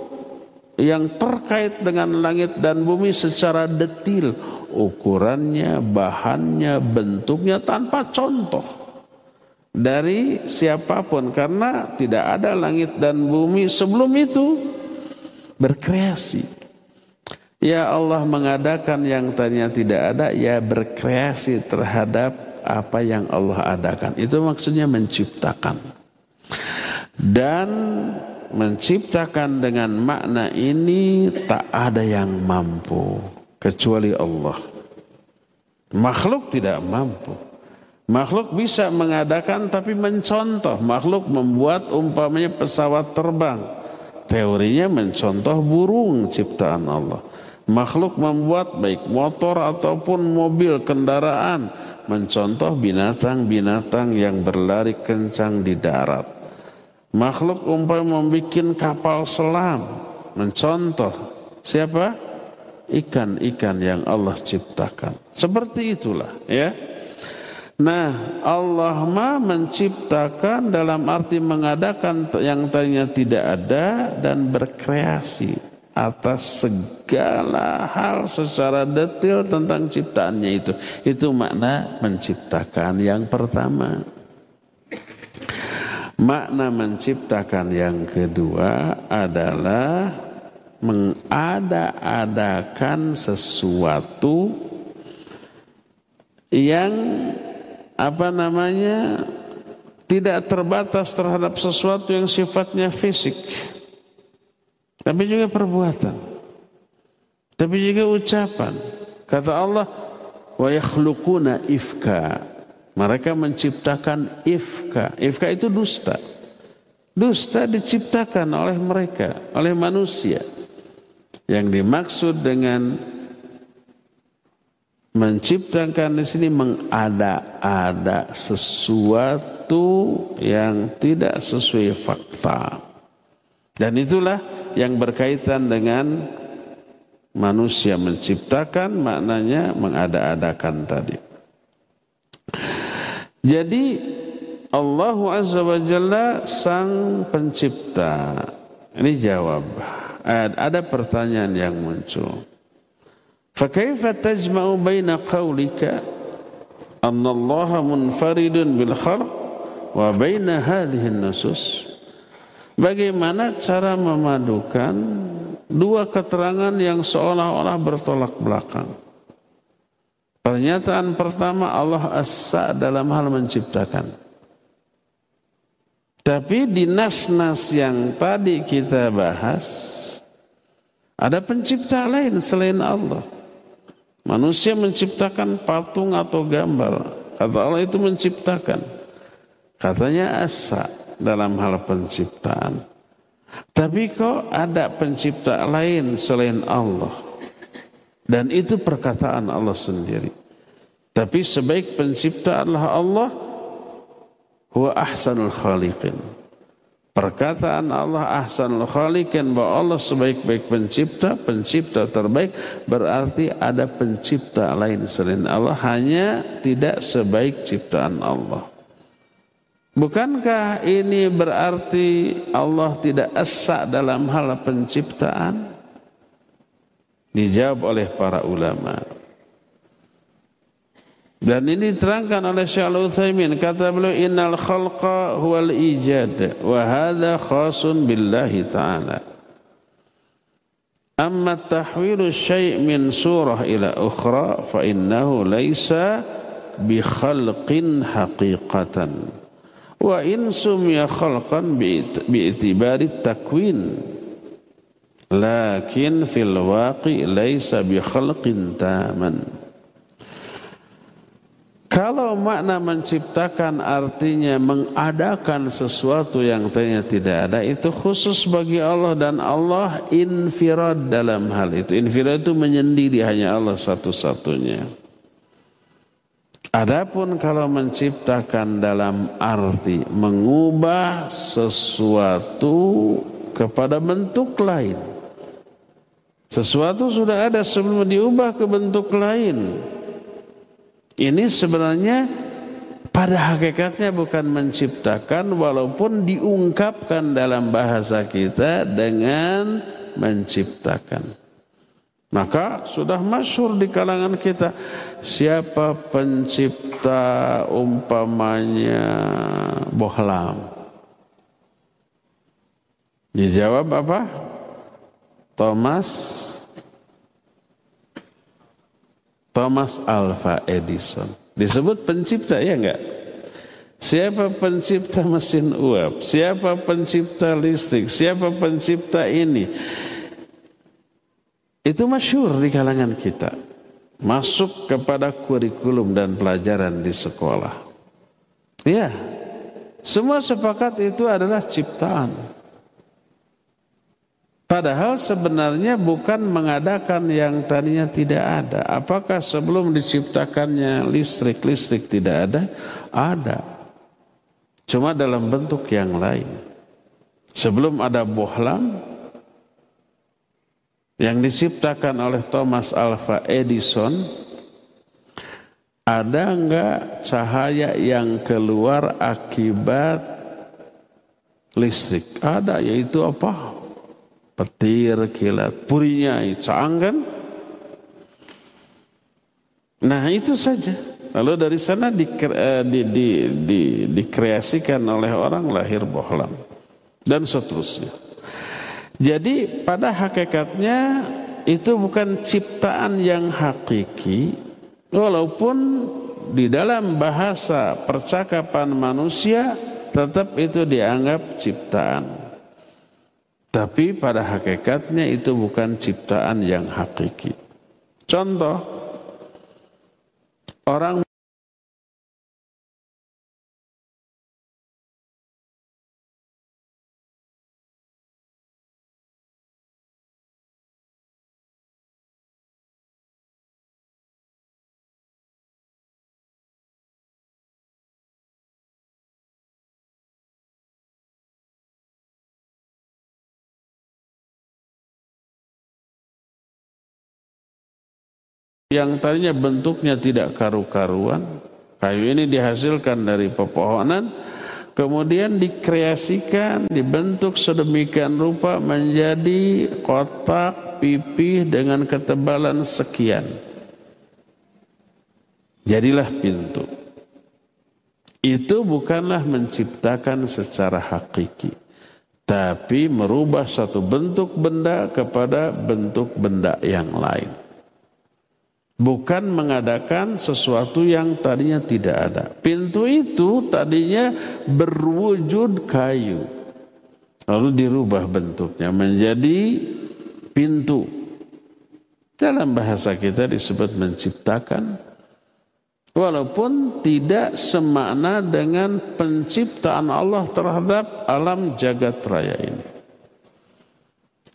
S1: yang terkait dengan langit dan bumi secara detil ukurannya, bahannya, bentuknya tanpa contoh dari siapa pun karena tidak ada langit dan bumi sebelum itu berkreasi. Ya Allah mengadakan yang tadinya tidak ada, ya berkreasi terhadap apa yang Allah adakan. Itu maksudnya menciptakan. Dan menciptakan dengan makna ini tak ada yang mampu kecuali Allah. Makhluk tidak mampu. Makhluk bisa mengadakan tapi mencontoh. Makhluk membuat umpamanya pesawat terbang. Teorinya mencontoh burung ciptaan Allah. Makhluk membuat baik motor ataupun mobil kendaraan. Mencontoh binatang-binatang yang berlari kencang di darat. Makhluk umpama membuat kapal selam, mencontoh siapa? Ikan-ikan yang Allah ciptakan. Seperti itulah ya. Nah, Allah mah menciptakan dalam arti mengadakan yang tadinya tidak ada dan berkreasi atas segala hal secara detail tentang ciptaannya itu. Itu makna menciptakan yang pertama. Makna menciptakan yang kedua adalah mengada-adakan sesuatu yang apa namanya tidak terbatas terhadap sesuatu yang sifatnya fisik tapi juga perbuatan tapi juga ucapan. Kata Allah wa yakhluquna ifka. Mereka menciptakan ifka. Ifka itu dusta. Dusta diciptakan oleh mereka oleh manusia yang dimaksud dengan menciptakan di sini mengada-ada sesuatu yang tidak sesuai fakta. Dan itulah yang berkaitan dengan manusia menciptakan maknanya mengada-adakan tadi. Jadi Allah Azza wa Jalla sang pencipta. Ini jawab ada pertanyaan yang muncul. Fakaifa tajma'u baina qawlika anna Allah munfaridun bil khalq wa baina hadhihi nusus? Bagaimana cara memadukan dua keterangan yang seolah-olah bertolak belakang? Pernyataan pertama Allah assa dalam hal menciptakan. Tapi di nas-nas yang tadi kita bahas ada pencipta lain selain Allah. Manusia menciptakan patung atau gambar. Kata Allah itu menciptakan. Katanya asa dalam hal penciptaan. Tapi kok ada pencipta lain selain Allah? Dan itu perkataan Allah sendiri. Tapi sebaik pencipta adalah Allah. Huwa ahsanul khaliqin. Perkataan Allah ahsanul khaliqin bahwa Allah sebaik-baik pencipta, pencipta terbaik berarti ada pencipta lain selain Allah hanya tidak sebaik ciptaan Allah. Bukankah ini berarti Allah tidak esa dalam hal penciptaan? Dijawab oleh para ulama. Dan ini diterangkan oleh Syekh Al-Utsaimin kata beliau innal khalqa huwal ijad wa hadha khasun billahi ta'ala. Amma tahwilu syai' min surah ila ukhra fa innahu laysa bi khalqin haqiqatan. Wa in sumya khalqan bi itibari takwin. Lakin fil waqi laysa bi khalqin taman. Kalau makna menciptakan artinya mengadakan sesuatu yang tadinya tidak ada itu khusus bagi Allah dan Allah infirad dalam hal itu. Infirad itu menyendiri hanya Allah satu-satunya. Adapun kalau menciptakan dalam arti mengubah sesuatu kepada bentuk lain. Sesuatu sudah ada sebelum diubah ke bentuk lain. Ini sebenarnya pada hakikatnya bukan menciptakan walaupun diungkapkan dalam bahasa kita dengan menciptakan. Maka sudah masyur di kalangan kita siapa pencipta umpamanya bohlam. Dijawab apa? Thomas Thomas Alva Edison. Disebut pencipta ya enggak? Siapa pencipta mesin uap? Siapa pencipta listrik? Siapa pencipta ini? Itu masyur di kalangan kita. Masuk kepada kurikulum dan pelajaran di sekolah. Ya, semua sepakat itu adalah ciptaan. Padahal sebenarnya bukan mengadakan yang tadinya tidak ada. Apakah sebelum diciptakannya listrik-listrik tidak ada? Ada. Cuma dalam bentuk yang lain. Sebelum ada bohlam yang diciptakan oleh Thomas Alva Edison, ada enggak cahaya yang keluar akibat listrik? Ada, yaitu apa? Petir, kilat, purinya, kan? Nah itu saja. Lalu dari sana di, eh, di, di, di, dikreasikan oleh orang lahir bohlam dan seterusnya. Jadi pada hakikatnya itu bukan ciptaan yang hakiki walaupun di dalam bahasa percakapan manusia tetap itu dianggap ciptaan. Tapi pada hakikatnya itu bukan ciptaan yang hakiki. Contoh orang yang tadinya bentuknya tidak karu-karuan, kayu ini dihasilkan dari pepohonan, kemudian dikreasikan, dibentuk sedemikian rupa menjadi kotak pipih dengan ketebalan sekian. Jadilah pintu. Itu bukanlah menciptakan secara hakiki, tapi merubah satu bentuk benda kepada bentuk benda yang lain bukan mengadakan sesuatu yang tadinya tidak ada. Pintu itu tadinya berwujud kayu, lalu dirubah bentuknya menjadi pintu. Dalam bahasa kita disebut menciptakan, walaupun tidak semakna dengan penciptaan Allah terhadap alam jagat raya ini.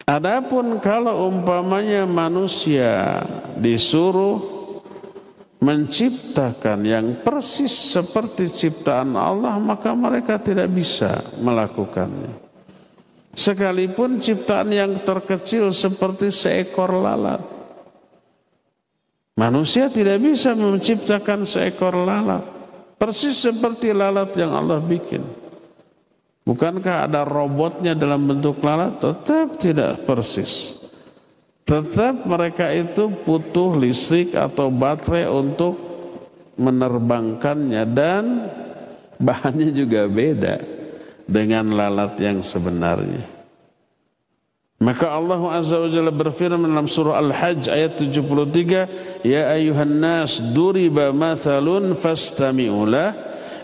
S1: Adapun kalau umpamanya manusia disuruh menciptakan yang persis seperti ciptaan Allah maka mereka tidak bisa melakukannya. Sekalipun ciptaan yang terkecil seperti seekor lalat. Manusia tidak bisa menciptakan seekor lalat. Persis seperti lalat yang Allah bikin. Bukankah ada robotnya dalam bentuk lalat? Tetap tidak persis. Tetap mereka itu butuh listrik atau baterai untuk menerbangkannya dan bahannya juga beda dengan lalat yang sebenarnya. Maka Allah Azza wa Jalla berfirman dalam surah Al-Hajj ayat 73, "Ya ayuhan nas duriba mathalun fastami'u lah."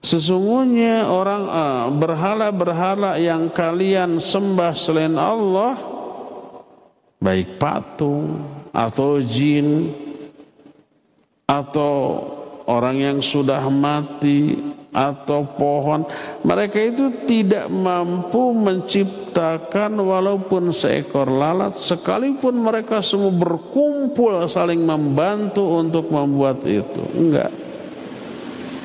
S1: Sesungguhnya orang uh, berhala-berhala yang kalian sembah selain Allah baik patung atau jin atau orang yang sudah mati atau pohon mereka itu tidak mampu menciptakan walaupun seekor lalat sekalipun mereka semua berkumpul saling membantu untuk membuat itu. Enggak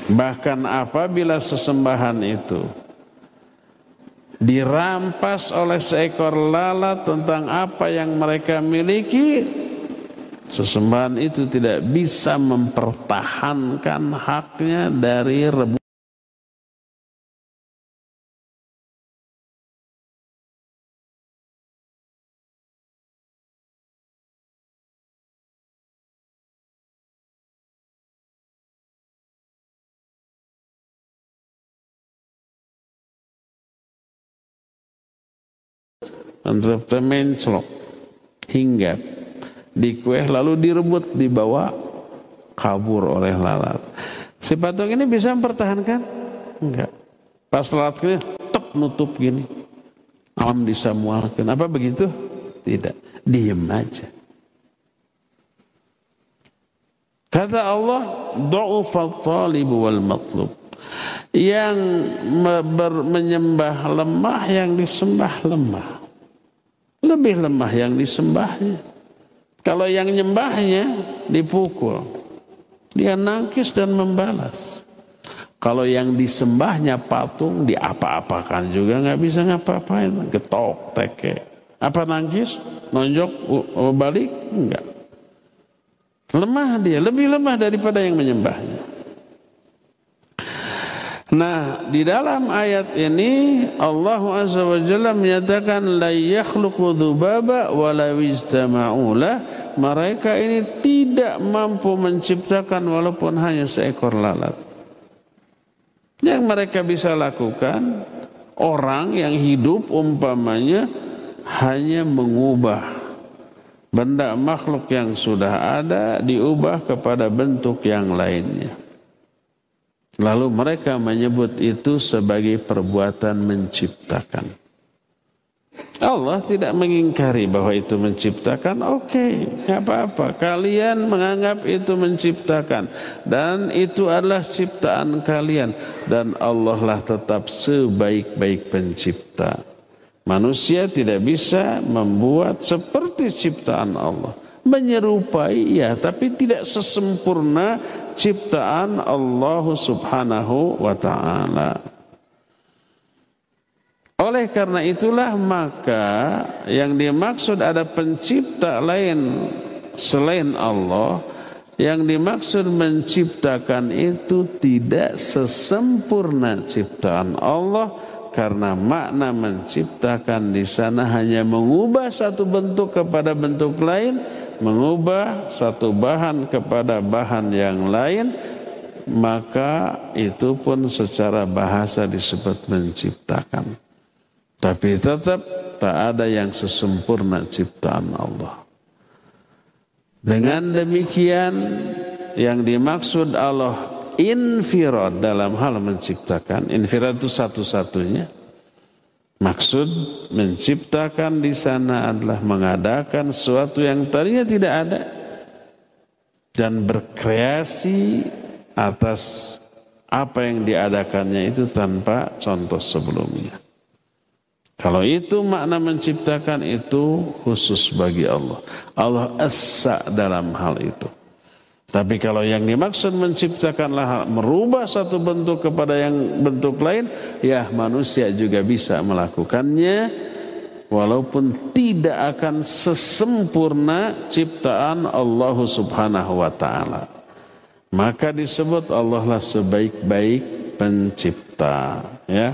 S1: Bahkan apabila sesembahan itu dirampas oleh seekor lalat tentang apa yang mereka miliki, sesembahan itu tidak bisa mempertahankan haknya dari rebutan. Antara menclok hingga di kue lalu direbut dibawa kabur oleh lalat. Si patung ini bisa mempertahankan? Enggak. Pas lalat ini tep nutup gini. Alam disamualkan. Apa begitu? Tidak. Diam aja. Kata Allah, "Du'ufa talib wal matlub." Yang menyembah lemah, yang disembah lemah. Lebih lemah yang disembahnya. Kalau yang nyembahnya dipukul, dia nangkis dan membalas. Kalau yang disembahnya patung diapa-apakan juga nggak bisa ngapa-apain, getok, teke. Apa nangkis? Nonjok balik? Enggak. Lemah dia, lebih lemah daripada yang menyembahnya. Nah, di dalam ayat ini Allah Azza wa Jalla menyatakan la yakhluqu dzubaba wa la Mereka ini tidak mampu menciptakan walaupun hanya seekor lalat. Yang mereka bisa lakukan orang yang hidup umpamanya hanya mengubah benda makhluk yang sudah ada diubah kepada bentuk yang lainnya. Lalu mereka menyebut itu sebagai perbuatan menciptakan. Allah tidak mengingkari bahwa itu menciptakan, oke, okay, apa-apa. Kalian menganggap itu menciptakan dan itu adalah ciptaan kalian dan Allah lah tetap sebaik-baik pencipta. Manusia tidak bisa membuat seperti ciptaan Allah. Menyerupai ya, tapi tidak sesempurna ciptaan Allah Subhanahu wa taala. Oleh karena itulah maka yang dimaksud ada pencipta lain selain Allah yang dimaksud menciptakan itu tidak sesempurna ciptaan Allah karena makna menciptakan di sana hanya mengubah satu bentuk kepada bentuk lain, mengubah satu bahan kepada bahan yang lain, maka itu pun secara bahasa disebut menciptakan. Tapi tetap tak ada yang sesempurna ciptaan Allah. Dengan demikian yang dimaksud Allah infirad dalam hal menciptakan. Infirad itu satu-satunya. Maksud menciptakan di sana adalah mengadakan sesuatu yang tadinya tidak ada dan berkreasi atas apa yang diadakannya itu tanpa contoh sebelumnya. Kalau itu makna menciptakan itu khusus bagi Allah. Allah esa dalam hal itu. Tapi kalau yang dimaksud menciptakanlah merubah satu bentuk kepada yang bentuk lain, ya manusia juga bisa melakukannya walaupun tidak akan sesempurna ciptaan Allah Subhanahu wa taala. Maka disebut Allah lah sebaik-baik pencipta, ya.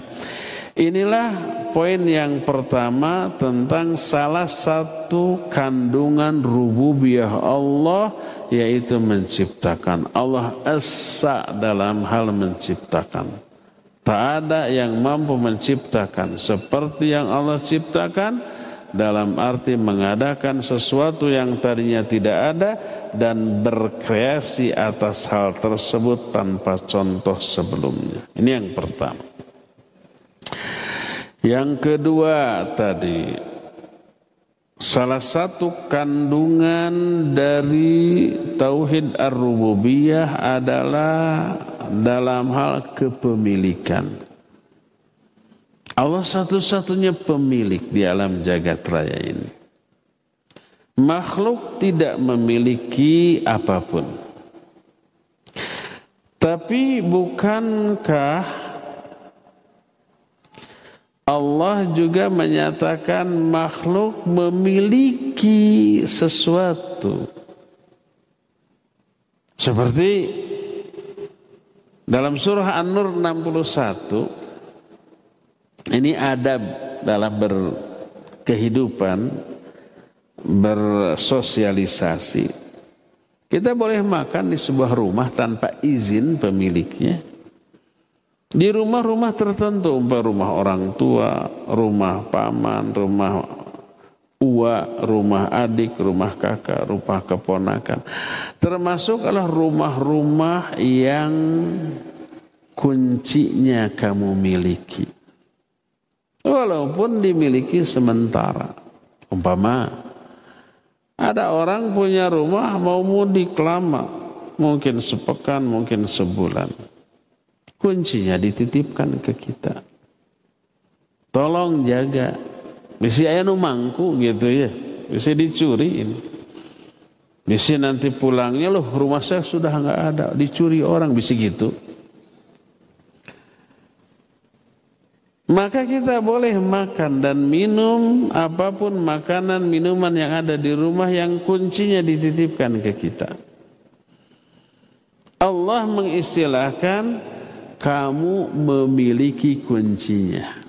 S1: Inilah poin yang pertama tentang salah satu kandungan rububiyah Allah yaitu menciptakan. Allah esa dalam hal menciptakan. Tak ada yang mampu menciptakan seperti yang Allah ciptakan dalam arti mengadakan sesuatu yang tadinya tidak ada dan berkreasi atas hal tersebut tanpa contoh sebelumnya. Ini yang pertama. Yang kedua tadi Salah satu kandungan dari tauhid ar-rububiyah adalah dalam hal kepemilikan. Allah satu-satunya pemilik di alam jagat raya ini. Makhluk tidak memiliki apa pun. Tapi bukankah Allah juga menyatakan makhluk memiliki sesuatu. Seperti dalam surah An-Nur 61 ini adab dalam berkehidupan bersosialisasi. Kita boleh makan di sebuah rumah tanpa izin pemiliknya. Di rumah-rumah tertentu, rumah orang tua, rumah paman, rumah uwa, rumah adik, rumah kakak, rumah keponakan. Termasuk adalah rumah-rumah yang kuncinya kamu miliki. Walaupun dimiliki sementara. Umpama ada orang punya rumah mau mudik lama mungkin sepekan, mungkin sebulan. Kuncinya dititipkan ke kita. Tolong jaga. Bisa ayah mangku gitu ya. Bisa dicuri ini. Bisa nanti pulangnya loh rumah saya sudah nggak ada. Dicuri orang bisa gitu. Maka kita boleh makan dan minum apa pun makanan minuman yang ada di rumah yang kuncinya dititipkan ke kita. Allah mengistilahkan kamu memiliki kuncinya.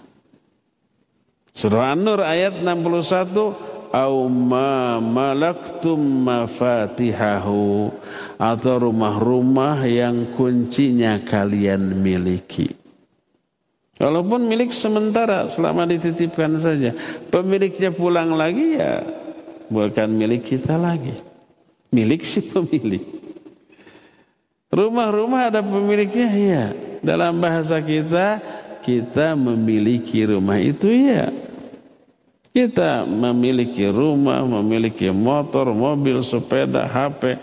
S1: Surah An-Nur ayat 61 au ma malaktum mafatihahu atau rumah-rumah yang kuncinya kalian miliki. Walaupun milik sementara selama dititipkan saja. Pemiliknya pulang lagi ya bukan milik kita lagi. Milik si pemilik. Rumah-rumah ada pemiliknya ya. Dalam bahasa kita kita memiliki rumah itu ya. Kita memiliki rumah, memiliki motor, mobil, sepeda, HP,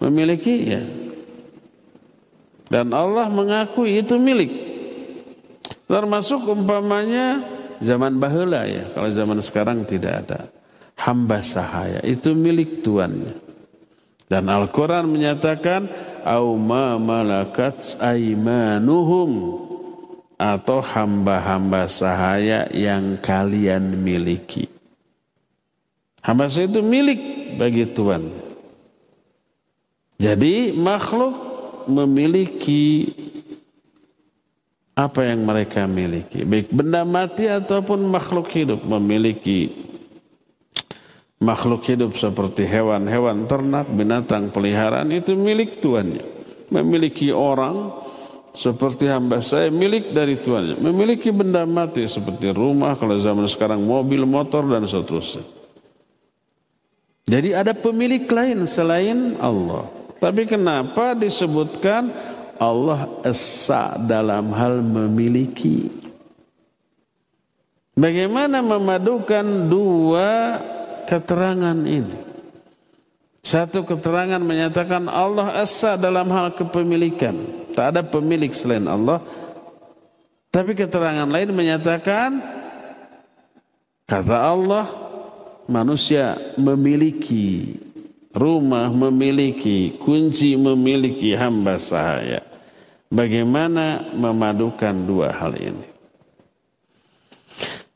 S1: memiliki ya. Dan Allah mengakui itu milik. Termasuk umpamanya zaman bahula ya. Kalau zaman sekarang tidak ada. Hamba sahaya itu milik tuannya. Dan Al-Quran menyatakan, Au ma malakat aimanuhum atau hamba-hamba sahaya yang kalian miliki. Hamba saya itu milik bagi Tuhan. Jadi makhluk memiliki apa yang mereka miliki. Baik benda mati ataupun makhluk hidup memiliki makhluk hidup seperti hewan-hewan ternak, binatang peliharaan itu milik tuannya. Memiliki orang, seperti hamba saya milik dari tuannya. Memiliki benda mati seperti rumah, kalau zaman sekarang mobil, motor, dan seterusnya. Jadi ada pemilik lain selain Allah. Tapi kenapa disebutkan Allah esa dalam hal memiliki? Bagaimana memadukan dua keterangan ini? Satu keterangan menyatakan Allah esa dalam hal kepemilikan. Tak ada pemilik selain Allah. Tapi keterangan lain menyatakan kata Allah manusia memiliki rumah, memiliki kunci, memiliki hamba sahaya. Bagaimana memadukan dua hal ini?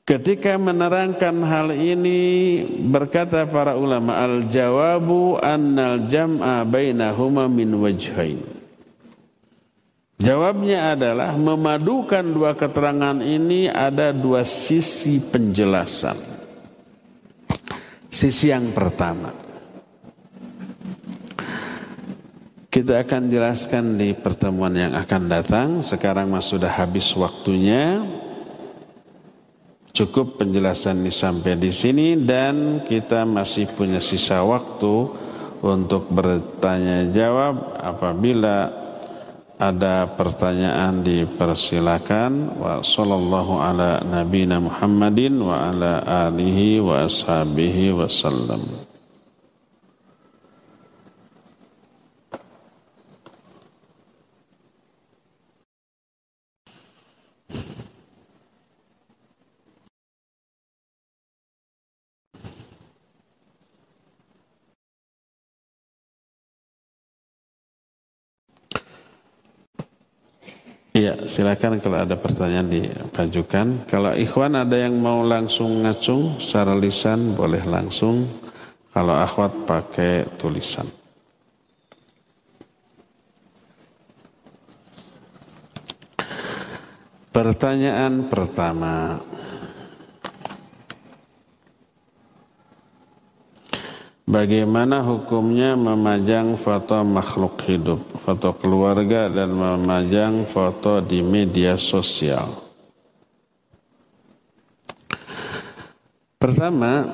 S1: Ketika menerangkan hal ini berkata para ulama al-jawabu annal jam'a bainahuma min wajhain. Jawabnya adalah memadukan dua keterangan ini ada dua sisi penjelasan. Sisi yang pertama. Kita akan jelaskan di pertemuan yang akan datang. Sekarang mas sudah habis waktunya. Cukup penjelasan ini sampai di sini dan kita masih punya sisa waktu untuk bertanya jawab apabila ada pertanyaan dipersilakan wa sallallahu ala nabina Muhammadin wa ala alihi wa ashabihi wasallam. Iya, silakan kalau ada pertanyaan dipajukan. Kalau ikhwan ada yang mau langsung ngacung secara lisan boleh langsung. Kalau akhwat pakai tulisan. Pertanyaan pertama. Bagaimana hukumnya memajang foto makhluk hidup, foto keluarga dan memajang foto di media sosial? Pertama,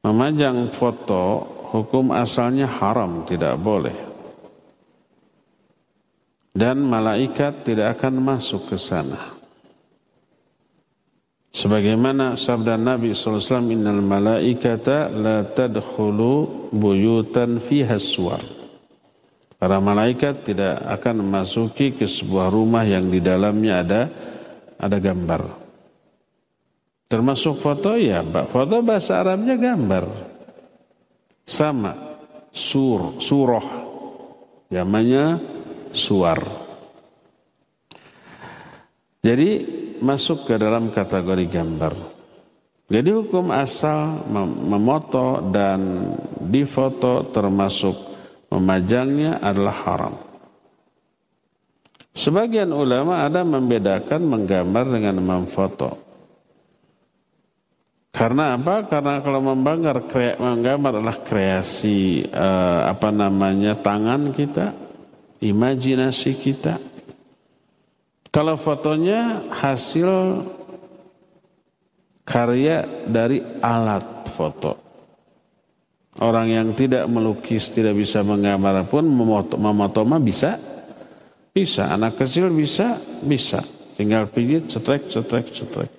S1: memajang foto hukum asalnya haram, tidak boleh. Dan malaikat tidak akan masuk ke sana. Sebagaimana sabda Nabi SAW, Innal malaikata la tadkhulu buyutan fiha suar. Para malaikat tidak akan memasuki ke sebuah rumah yang di dalamnya ada ada gambar. Termasuk foto ya, foto bahasa Arabnya gambar. Sama, sur, surah. Namanya suar. Jadi masuk ke dalam kategori gambar. Jadi hukum asal memoto dan difoto termasuk memajangnya adalah haram. Sebagian ulama ada membedakan menggambar dengan memfoto. Karena apa? Karena kalau membanggar, menggambar adalah kreasi eh, apa namanya tangan kita, imajinasi kita. Kalau fotonya hasil karya dari alat foto. Orang yang tidak melukis, tidak bisa menggambar pun memoto, memoto mah bisa. Bisa. Anak kecil bisa, bisa. Tinggal pijit, cetrek, cetrek, cetrek.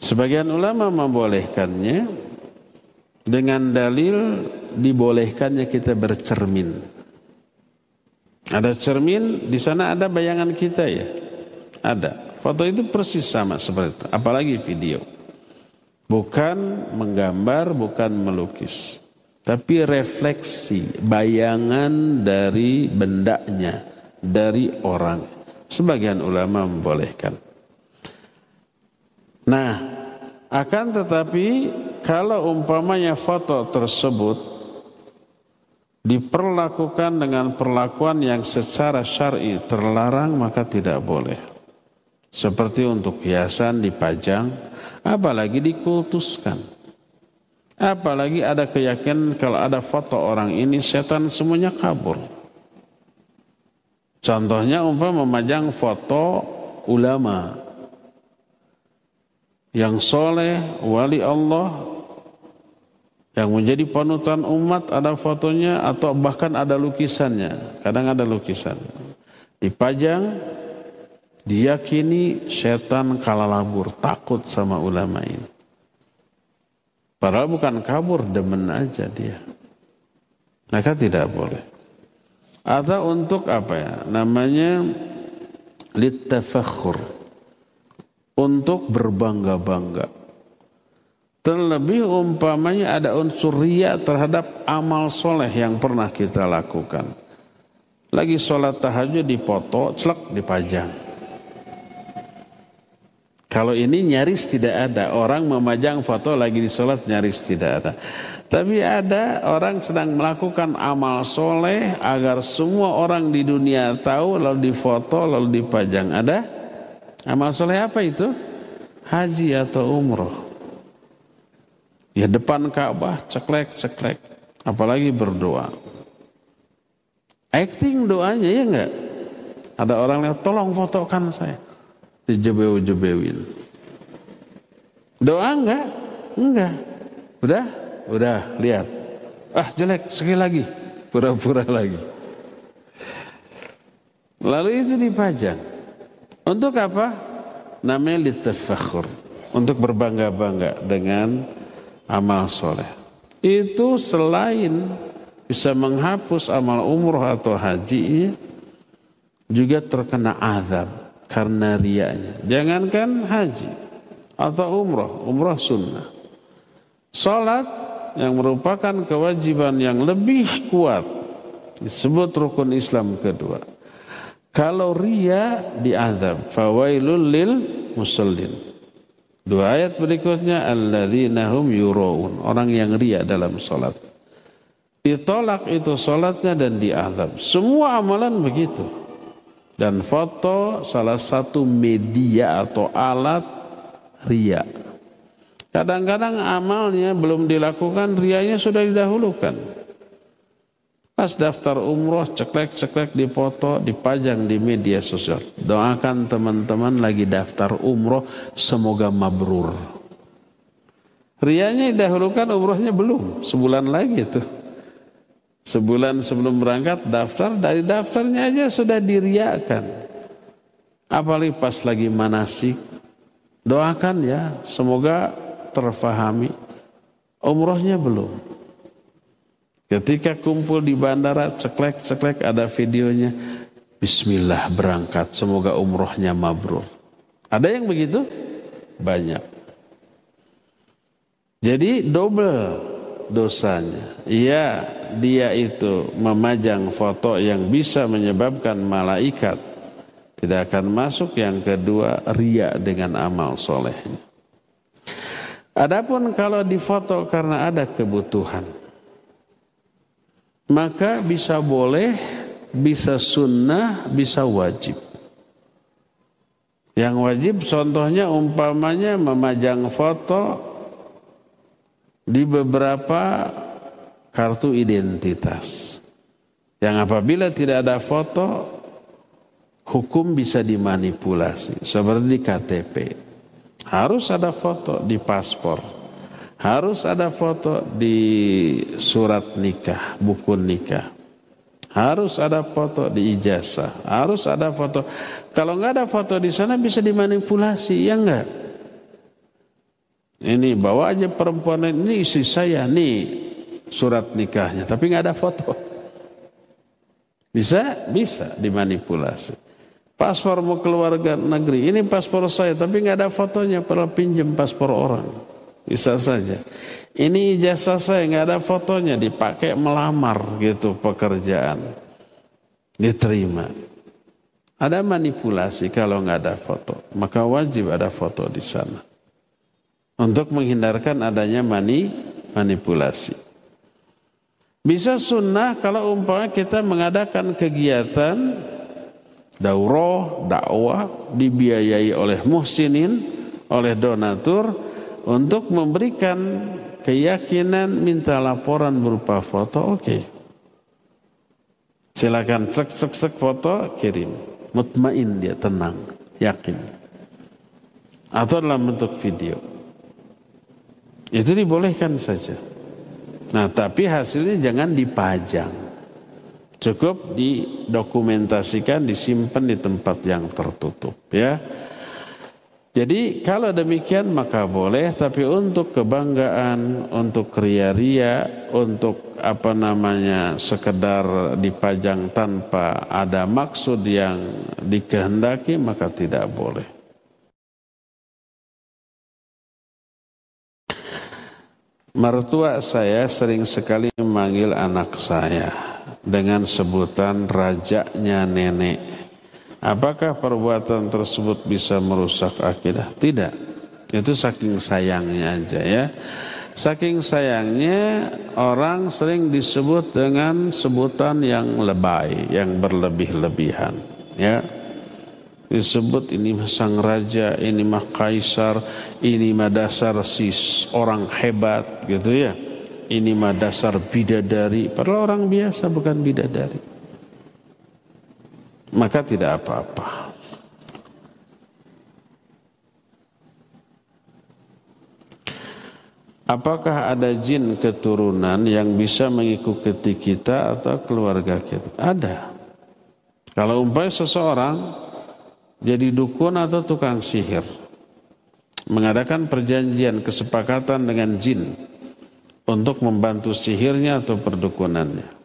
S1: Sebagian ulama membolehkannya dengan dalil dibolehkannya kita bercermin. Ada cermin, di sana ada bayangan kita ya. Ada. Foto itu persis sama seperti itu. Apalagi video. Bukan menggambar, bukan melukis. Tapi refleksi, bayangan dari bendanya, dari orang. Sebagian ulama membolehkan. Nah, akan tetapi kalau umpamanya foto tersebut diperlakukan dengan perlakuan yang secara syar'i terlarang maka tidak boleh. Seperti untuk hiasan dipajang, apalagi dikultuskan. Apalagi ada keyakinan kalau ada foto orang ini setan semuanya kabur. Contohnya umpama memajang foto ulama yang soleh, wali Allah, yang menjadi panutan umat ada fotonya atau bahkan ada lukisannya. Kadang ada lukisan. Dipajang diyakini setan kalalabur, takut sama ulama ini. Padahal bukan kabur, demen aja dia. Maka tidak boleh. Atau untuk apa ya? Namanya litafakhur. Untuk berbangga-bangga. Terlebih umpamanya ada unsur ria terhadap amal soleh yang pernah kita lakukan. Lagi sholat tahajud dipoto, celak dipajang kalau ini nyaris tidak ada. Orang memajang foto lagi di sholat nyaris tidak ada. Tapi ada orang sedang melakukan amal soleh agar semua orang di dunia tahu lalu difoto lalu dipajang. Ada? Amal soleh apa itu? Haji atau umroh. Ya depan Ka'bah ceklek ceklek. Apalagi berdoa. Acting doanya ya enggak? Ada orang yang tolong fotokan saya dijebeu-jebeuin. Doa enggak? Enggak. Udah? Udah, lihat. Ah, jelek, sekali lagi. Pura-pura lagi. Lalu itu dipajang. Untuk apa? Namanya litafakhur. Untuk berbangga-bangga dengan amal soleh. Itu selain bisa menghapus amal umroh atau haji juga terkena azab karena riaknya. Jangankan haji atau umroh, umroh sunnah. Salat yang merupakan kewajiban yang lebih kuat disebut rukun Islam kedua. Kalau ria diazab, fawailul lil musallin. Dua ayat berikutnya alladzina hum yuraun, orang yang ria dalam salat. Ditolak itu salatnya dan diazab. Semua amalan begitu. Dan foto salah satu media atau alat ria. Kadang-kadang amalnya belum dilakukan, rianya sudah didahulukan. Pas daftar umroh, ceklek-ceklek dipoto, dipajang di media sosial. Doakan teman-teman lagi daftar umroh, semoga mabrur. Rianya didahulukan, umrohnya belum. Sebulan lagi tuh. Sebulan sebelum berangkat daftar, dari daftarnya aja sudah diriakan. Apalagi pas lagi manasik, doakan ya semoga terfahami. Umrohnya belum. Ketika kumpul di bandara, ceklek-ceklek ada videonya. Bismillah berangkat, semoga umrohnya mabrur. Ada yang begitu? Banyak. Jadi double dosanya. Iya, dia itu memajang foto yang bisa menyebabkan malaikat tidak akan masuk. Yang kedua, ria dengan amal solehnya. Adapun kalau difoto karena ada kebutuhan, maka bisa boleh, bisa sunnah, bisa wajib. Yang wajib contohnya umpamanya memajang foto di beberapa kartu identitas. Yang apabila tidak ada foto, hukum bisa dimanipulasi. Seperti di KTP. Harus ada foto di paspor. Harus ada foto di surat nikah, buku nikah. Harus ada foto di ijazah. Harus ada foto. Kalau nggak ada foto di sana bisa dimanipulasi, ya enggak? Ini bawa aja perempuan ini istri saya, nih surat nikahnya, tapi nggak ada foto. Bisa, bisa dimanipulasi. Paspor mau keluarga negeri, ini paspor saya, tapi nggak ada fotonya, pernah pinjam paspor orang. Bisa saja. Ini ijazah saya nggak ada fotonya, dipakai melamar gitu pekerjaan, diterima. Ada manipulasi kalau nggak ada foto, maka wajib ada foto di sana untuk menghindarkan adanya mani manipulasi. Bisa sunnah kalau umpamanya kita mengadakan kegiatan daurah, dakwah dibiayai oleh muhsinin, oleh donatur untuk memberikan keyakinan minta laporan berupa foto, oke. Okay. Silakan cek cek cek foto kirim mutmain dia tenang, yakin. Atau dalam bentuk video. Itu dibolehkan saja. Nah, tapi hasilnya jangan dipajang. Cukup didokumentasikan, disimpan di tempat yang tertutup ya. Jadi kalau demikian maka boleh tapi untuk kebanggaan, untuk ria-ria, untuk apa namanya sekedar dipajang tanpa ada maksud yang dikehendaki maka tidak boleh. Mertua saya sering sekali memanggil anak saya dengan sebutan rajanya nenek. Apakah perbuatan tersebut bisa merusak akidah? Tidak. Itu saking sayangnya aja ya. Saking sayangnya orang sering disebut dengan sebutan yang lebay, yang berlebih-lebihan. Ya, disebut ini sang raja, ini mah kaisar, ini mah dasar si orang hebat gitu ya. Ini mah dasar bidadari, padahal orang biasa bukan bidadari maka tidak apa-apa. Apakah ada jin keturunan yang bisa mengikuti kita atau keluarga kita? Ada. Kalau umpamanya seseorang jadi dukun atau tukang sihir, mengadakan perjanjian kesepakatan dengan jin untuk membantu sihirnya atau perdukunannya.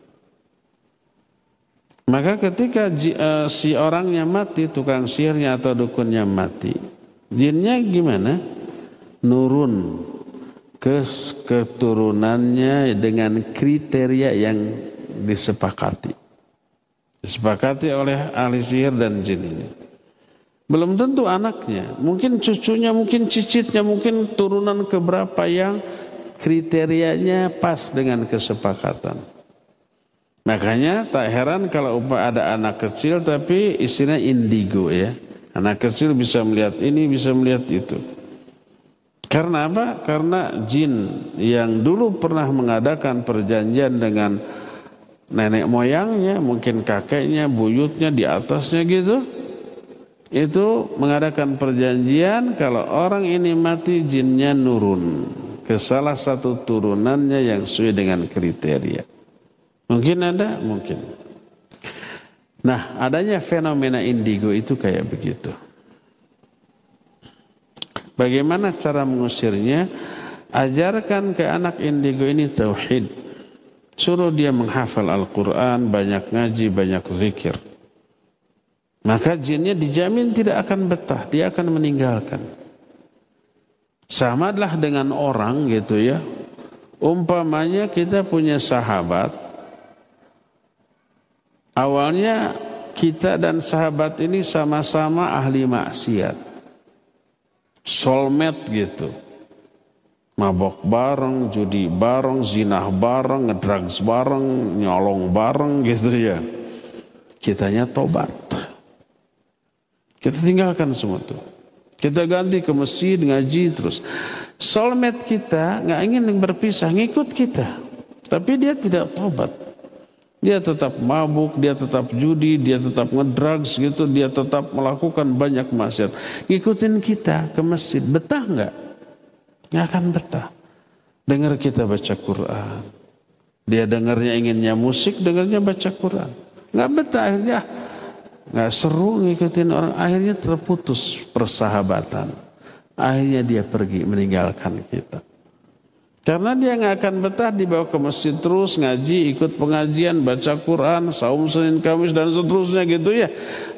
S1: Maka ketika uh, si orangnya mati, tukang sihirnya atau dukunnya mati, jinnya gimana? Nurun ke keturunannya dengan kriteria yang disepakati. Disepakati oleh ahli sihir dan jin ini. Belum tentu anaknya, mungkin cucunya, mungkin cicitnya, mungkin turunan keberapa yang kriterianya pas dengan kesepakatan. Makanya tak heran kalau ada anak kecil tapi istilah indigo ya. Anak kecil bisa melihat ini, bisa melihat itu. Karena apa? Karena jin yang dulu pernah mengadakan perjanjian dengan nenek moyangnya, mungkin kakeknya, buyutnya di atasnya gitu. Itu mengadakan perjanjian kalau orang ini mati jinnya nurun ke salah satu turunannya yang sesuai dengan kriteria. Mungkin ada, mungkin. Nah, adanya fenomena indigo itu kayak begitu. Bagaimana cara mengusirnya? Ajarkan ke anak indigo ini tauhid. Suruh dia menghafal Al-Quran, banyak ngaji, banyak zikir. Maka jinnya dijamin tidak akan betah, dia akan meninggalkan. Sama adalah dengan orang gitu ya. Umpamanya kita punya sahabat. Awalnya kita dan sahabat ini sama-sama ahli maksiat. Soulmate gitu. Mabok bareng, judi bareng, zinah bareng, ngedrugs bareng, nyolong bareng gitu ya. Kitanya tobat. Kita tinggalkan semua itu. Kita ganti ke masjid ngaji terus. Soulmate kita nggak ingin berpisah, ngikut kita. Tapi dia tidak tobat. Dia tetap mabuk, dia tetap judi, dia tetap ngedrugs gitu, dia tetap melakukan banyak maksiat. Ngikutin kita ke masjid, betah nggak? Nggak akan betah. Dengar kita baca Quran. Dia dengarnya inginnya musik, dengarnya baca Quran. Nggak betah akhirnya nggak seru ngikutin orang akhirnya terputus persahabatan akhirnya dia pergi meninggalkan kita karena dia nggak akan betah dibawa ke masjid terus ngaji ikut pengajian baca Quran saum Senin Kamis dan seterusnya gitu ya.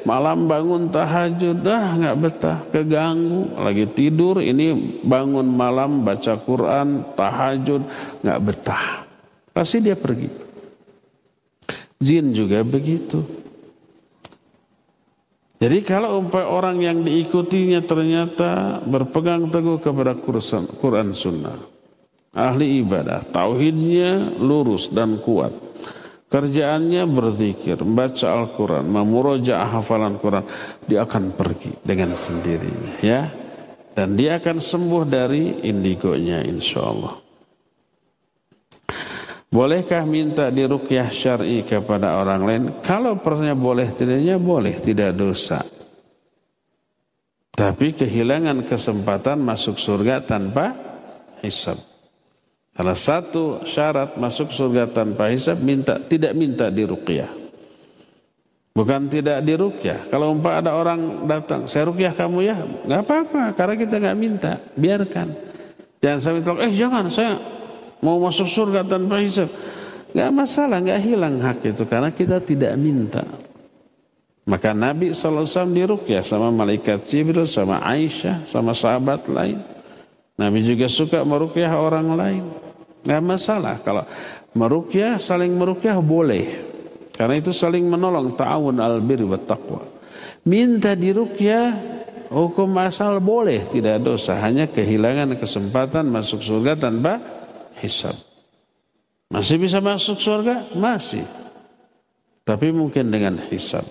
S1: Malam bangun tahajud dah nggak betah keganggu. Lagi tidur ini bangun malam baca Quran tahajud nggak betah. Pasti dia pergi. Jin juga begitu. Jadi kalau umpah orang yang diikutinya ternyata berpegang teguh kepada Quran Sunnah. Ahli ibadah, tauhidnya lurus dan kuat. Kerjaannya berzikir, membaca Al-Quran, memuroja hafalan Quran. Dia akan pergi dengan sendirinya. ya, Dan dia akan sembuh dari indigonya insya Allah. Bolehkah minta dirukyah syar'i kepada orang lain? Kalau pertanyaan boleh tidaknya boleh, tidak dosa. Tapi kehilangan kesempatan masuk surga tanpa hisab. Salah satu syarat masuk surga tanpa hisab minta tidak minta dirukyah. Bukan tidak dirukyah. Kalau umpah ada orang datang, saya rukyah kamu ya, nggak apa-apa, karena kita nggak minta, biarkan. Jangan sampai tolong, eh jangan, saya mau masuk surga tanpa hisab. Gak masalah, gak hilang hak itu karena kita tidak minta. Maka Nabi SAW dirukyah sama malaikat Jibril, sama Aisyah, sama sahabat lain. Nabi juga suka merukyah orang lain. Gak masalah kalau merukyah, saling merukyah boleh. Karena itu saling menolong, ta'awun al-bir wa taqwa. Minta dirukyah, hukum asal boleh, tidak dosa. Hanya kehilangan kesempatan masuk surga tanpa hisab. Masih bisa masuk surga? Masih. Tapi mungkin dengan hisab.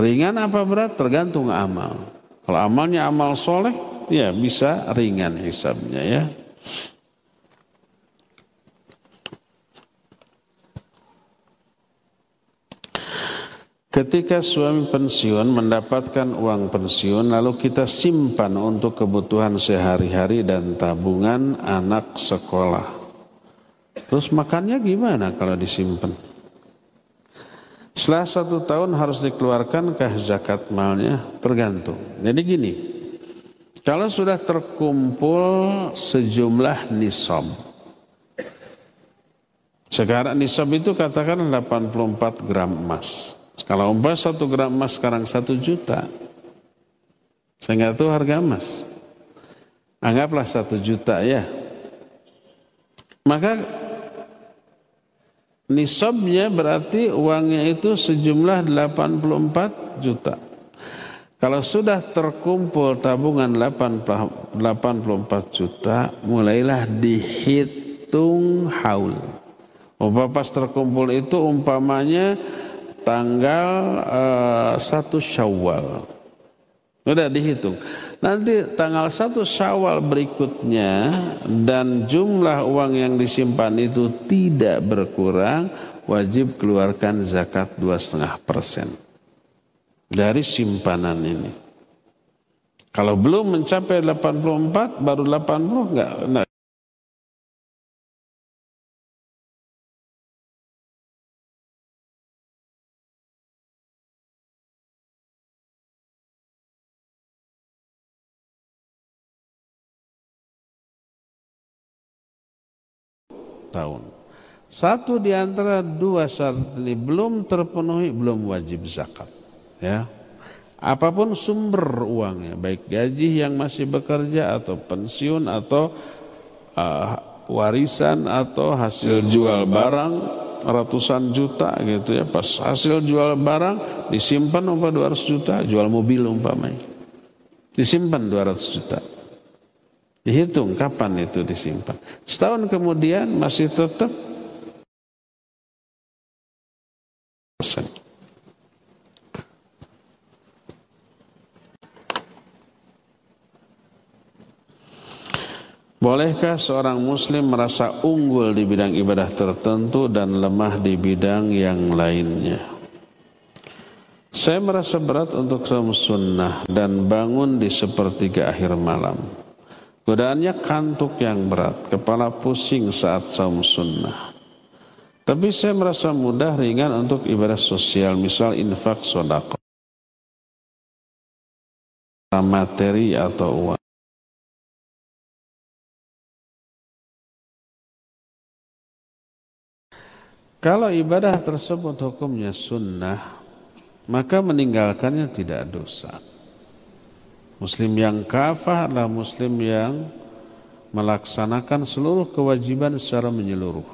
S1: Ringan apa berat tergantung amal. Kalau amalnya amal soleh, ya bisa ringan hisabnya ya. Ketika suami pensiun mendapatkan uang pensiun lalu kita simpan untuk kebutuhan sehari-hari dan tabungan anak sekolah. Terus makannya gimana kalau disimpan? Setelah satu tahun harus dikeluarkan kah zakat malnya? Tergantung. Jadi gini, kalau sudah terkumpul sejumlah nisab. Sekarang nisab itu katakan 84 gram emas. Kalau umpah satu gram emas sekarang satu juta, saya nggak tahu harga emas. Anggaplah satu juta ya. Maka nisabnya berarti uangnya itu sejumlah 84 juta. Kalau sudah terkumpul tabungan 84 juta, mulailah dihitung haul. Umpah pas terkumpul itu umpamanya tanggal uh, satu Syawal. Udah dihitung. Nanti tanggal satu Syawal berikutnya dan jumlah uang yang disimpan itu tidak berkurang, wajib keluarkan zakat dua setengah persen dari simpanan ini. Kalau belum mencapai 84 baru 80 enggak, enggak tahun. Satu di antara dua syarat ini belum terpenuhi, belum wajib zakat. Ya. Apa pun sumber uangnya, baik gaji yang masih bekerja atau pensiun atau uh, warisan atau hasil jual barang ratusan juta gitu ya. Pas hasil jual barang disimpan umpah 200 juta, jual mobil umpamanya. Disimpan 200 juta. Dihitung kapan itu disimpan. Setahun kemudian masih tetap. Bolehkah seorang muslim merasa unggul di bidang ibadah tertentu dan lemah di bidang yang lainnya? Saya merasa berat untuk sunnah dan bangun di sepertiga akhir malam. Godaannya kantuk yang berat, kepala pusing saat saum sunnah. Tapi saya merasa mudah ringan untuk ibadah sosial, misal infak sodako. Materi atau uang. Kalau ibadah tersebut hukumnya sunnah, maka meninggalkannya tidak dosa. Muslim yang kafah adalah muslim yang melaksanakan seluruh kewajiban secara menyeluruh.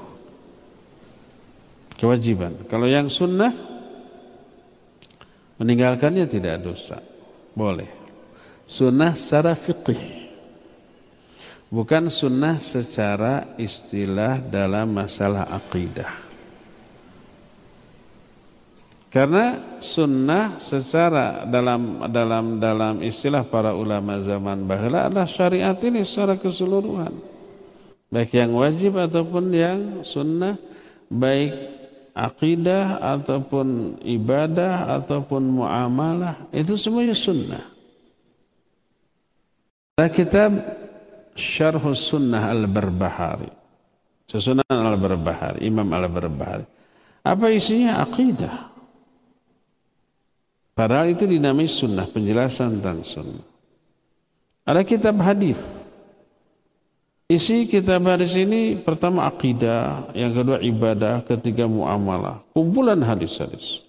S1: Kewajiban. Kalau yang sunnah, meninggalkannya tidak dosa. Boleh. Sunnah secara fiqih. Bukan sunnah secara istilah dalam masalah akidah. Karena sunnah secara dalam dalam dalam istilah para ulama zaman bahula adalah syariat ini secara keseluruhan. Baik yang wajib ataupun yang sunnah, baik akidah ataupun ibadah ataupun muamalah, itu semuanya sunnah. Ada kitab Syarhus Sunnah Al-Barbahari. Susunan Al-Barbahari, Imam Al-Barbahari. Apa isinya? Akidah. Padahal itu dinamai sunnah, penjelasan tentang sunnah. Ada kitab hadis. Isi kitab hadis ini pertama akidah, yang kedua ibadah, ketiga muamalah. Kumpulan hadis-hadis.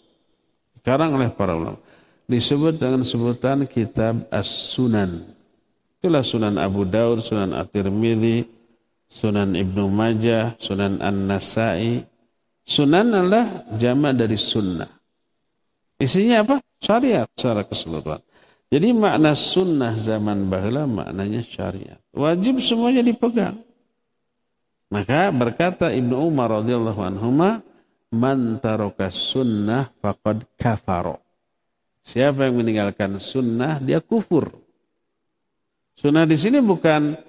S1: Sekarang oleh para ulama. Disebut dengan sebutan kitab As-Sunan. Itulah Sunan Abu Daud, Sunan At-Tirmidzi, Sunan Ibnu Majah, Sunan An-Nasai. Sunan adalah jama dari sunnah. Isinya apa? Syariat secara keseluruhan. Jadi makna sunnah zaman bahula maknanya syariat. Wajib semuanya dipegang. Maka berkata Ibnu Umar radhiyallahu anhu, "Man taraka sunnah faqad kafaro." Siapa yang meninggalkan sunnah dia kufur. Sunnah di sini bukan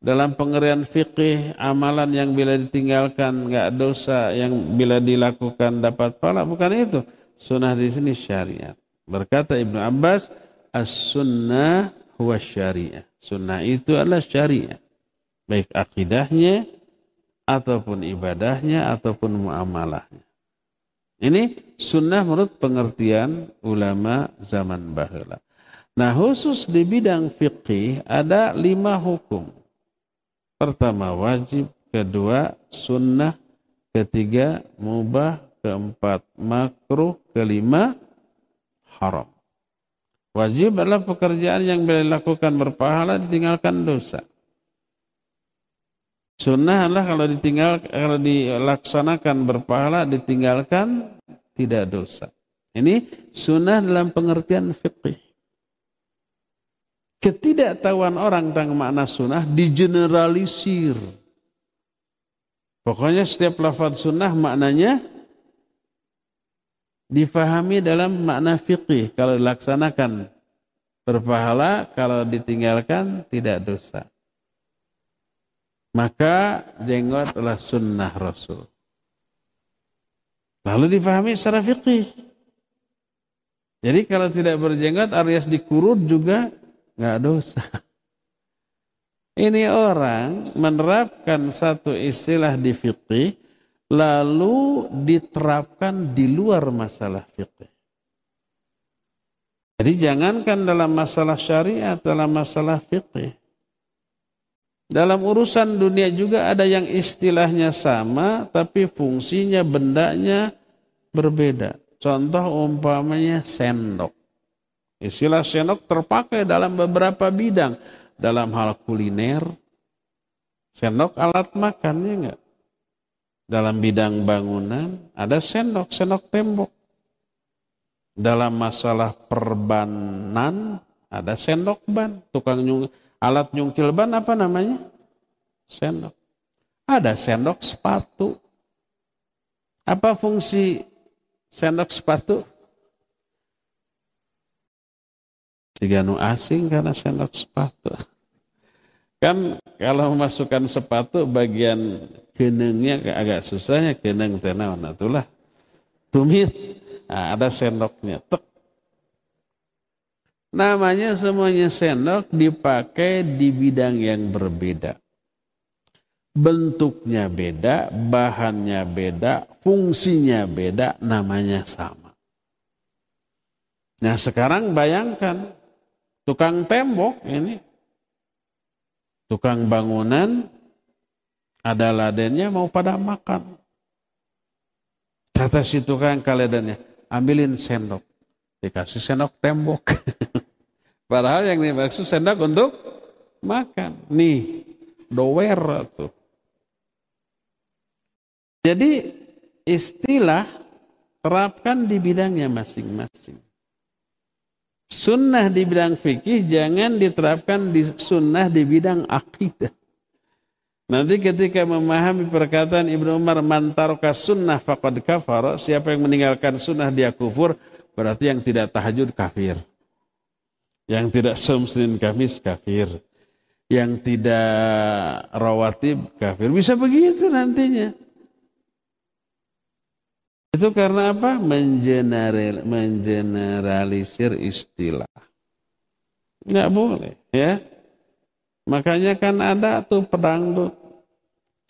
S1: dalam pengerian fikih amalan yang bila ditinggalkan nggak dosa, yang bila dilakukan dapat pahala, bukan itu. Sunnah di sini syariat. Berkata Ibnu Abbas, as-sunnah huwa syariah. Sunnah itu adalah syariat. Baik akidahnya, ataupun ibadahnya, ataupun muamalahnya. Ini sunnah menurut pengertian ulama zaman bahula. Nah khusus di bidang fikih ada lima hukum. Pertama wajib, kedua sunnah, ketiga mubah, keempat makruh, kelima haram. Wajib adalah pekerjaan yang bila dilakukan berpahala ditinggalkan dosa. Sunnah adalah kalau ditinggal kalau dilaksanakan berpahala ditinggalkan tidak dosa. Ini sunnah dalam pengertian fikih. Ketidaktahuan orang tentang makna sunnah digeneralisir. Pokoknya setiap lafaz sunnah maknanya difahami dalam makna fikih kalau dilaksanakan berpahala kalau ditinggalkan tidak dosa. Maka jenggot adalah sunnah Rasul. Lalu difahami secara fikih jadi kalau tidak berjenggot alias dikurut juga nggak dosa. Ini orang menerapkan satu istilah di fikih lalu diterapkan di luar masalah fikih. Jadi jangankan dalam masalah syariat, dalam masalah fikih. Dalam urusan dunia juga ada yang istilahnya sama tapi fungsinya bendanya berbeda. Contoh umpamanya sendok. Istilah sendok terpakai dalam beberapa bidang. Dalam hal kuliner, sendok alat makan ya enggak? Dalam bidang bangunan ada sendok, sendok tembok. Dalam masalah perbanan ada sendok ban, tukang nyung, alat nyungkil ban apa namanya? Sendok. Ada sendok sepatu. Apa fungsi sendok sepatu? Tiga nu asing karena sendok sepatu. Kan kalau memasukkan sepatu bagian kenengnya agak susahnya keneng tenang itulah tumit. Nah, ada sendoknya. Tek namanya semuanya sendok dipakai di bidang yang berbeda. Bentuknya beda, bahannya beda, fungsinya beda, namanya sama. Nah sekarang bayangkan tukang tembok ini, tukang bangunan, ada ladennya mau pada makan. Kata si tukang kaledannya, ambilin sendok. Dikasih sendok tembok. *laughs* Padahal yang dimaksud sendok untuk makan. Nih, dower tuh. Jadi istilah terapkan di bidangnya masing-masing. Sunnah di bidang fikih jangan diterapkan di sunnah di bidang akidah. Nanti ketika memahami perkataan Ibnu Umar mantaroka sunnah faqad kafar, siapa yang meninggalkan sunnah dia kufur, berarti yang tidak tahajud kafir. Yang tidak som Senin Kamis kafir. Yang tidak rawatib kafir. Bisa begitu nantinya. Itu karena apa? Mengeneral, mengeneralisir istilah. Nggak boleh, ya. Makanya kan ada tuh pedangdut.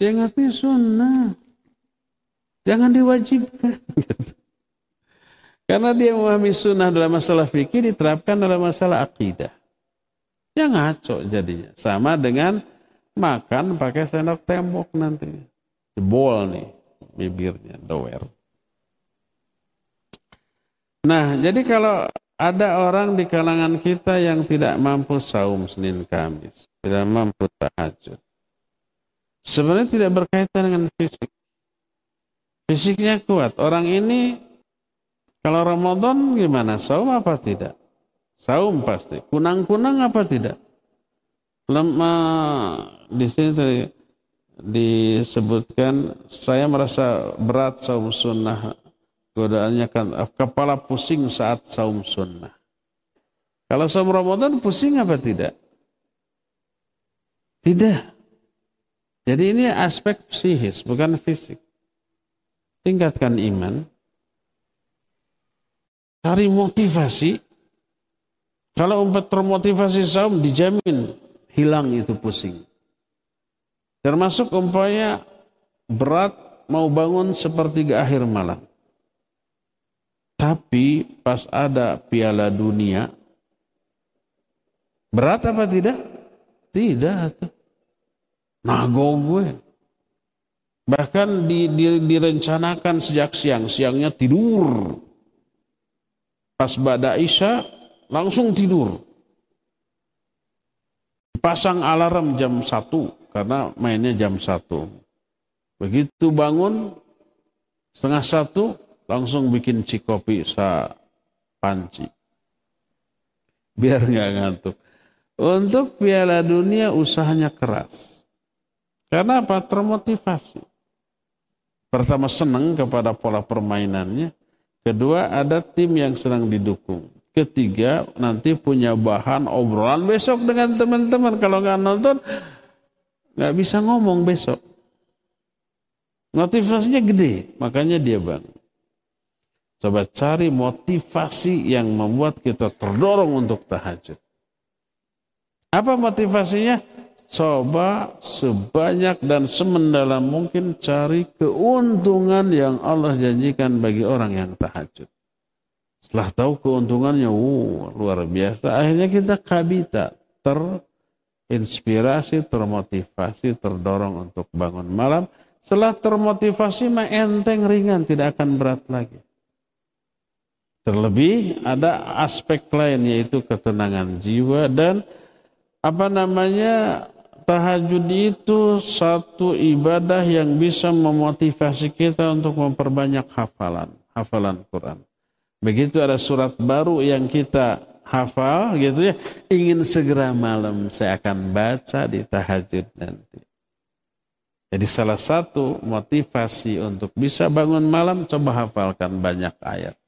S1: Dia ngerti sunnah. Jangan diwajibkan. Karena dia memahami sunnah dalam masalah fikih diterapkan dalam masalah akidah. Ya ngaco jadinya. Sama dengan makan pakai sendok tembok nanti. Jebol nih bibirnya, doer. Nah, jadi kalau ada orang di kalangan kita yang tidak mampu saum Senin Kamis, tidak mampu tahajud. Sebenarnya tidak berkaitan dengan fisik. Fisiknya kuat. Orang ini kalau Ramadan gimana? Saum apa tidak? Saum pasti. Kunang-kunang apa tidak? Lemah di sini tadi disebutkan saya merasa berat saum sunnah Godaannya kan eh, kepala pusing saat saum sunnah. Kalau saum Ramadan pusing apa tidak? Tidak. Jadi ini aspek psikis, bukan fisik. Tingkatkan iman. Cari motivasi. Kalau umpet termotivasi saum, dijamin hilang itu pusing. Termasuk umpamanya berat mau bangun sepertiga akhir malam. Tapi pas ada piala dunia, berat apa tidak? Tidak. Nago gue. Bahkan di, di, direncanakan sejak siang, siangnya tidur. Pas pada Isya langsung tidur. Pasang alarm jam 1 karena mainnya jam 1. Begitu bangun setengah satu langsung bikin cikopi sa panci. Biar nggak ngantuk. Untuk Piala Dunia usahanya keras. Karena apa? Termotivasi. Pertama senang kepada pola permainannya. Kedua ada tim yang sedang didukung. Ketiga nanti punya bahan obrolan besok dengan teman-teman. Kalau nggak nonton nggak bisa ngomong besok. Motivasinya gede, makanya dia bangun. Coba cari motivasi yang membuat kita terdorong untuk tahajud. Apa motivasinya? Coba sebanyak dan semendalam mungkin cari keuntungan yang Allah janjikan bagi orang yang tahajud. Setelah tahu keuntungannya, wow, luar biasa. Akhirnya kita kabita, ter, inspirasi, termotivasi, terdorong untuk bangun malam. Setelah termotivasi enteng ringan, tidak akan berat lagi. Terlebih ada aspek lain yaitu ketenangan jiwa dan apa namanya tahajud itu satu ibadah yang bisa memotivasi kita untuk memperbanyak hafalan, hafalan Quran. Begitu ada surat baru yang kita hafal gitu ya, ingin segera malam saya akan baca di tahajud nanti. Jadi salah satu motivasi untuk bisa bangun malam coba hafalkan banyak ayat.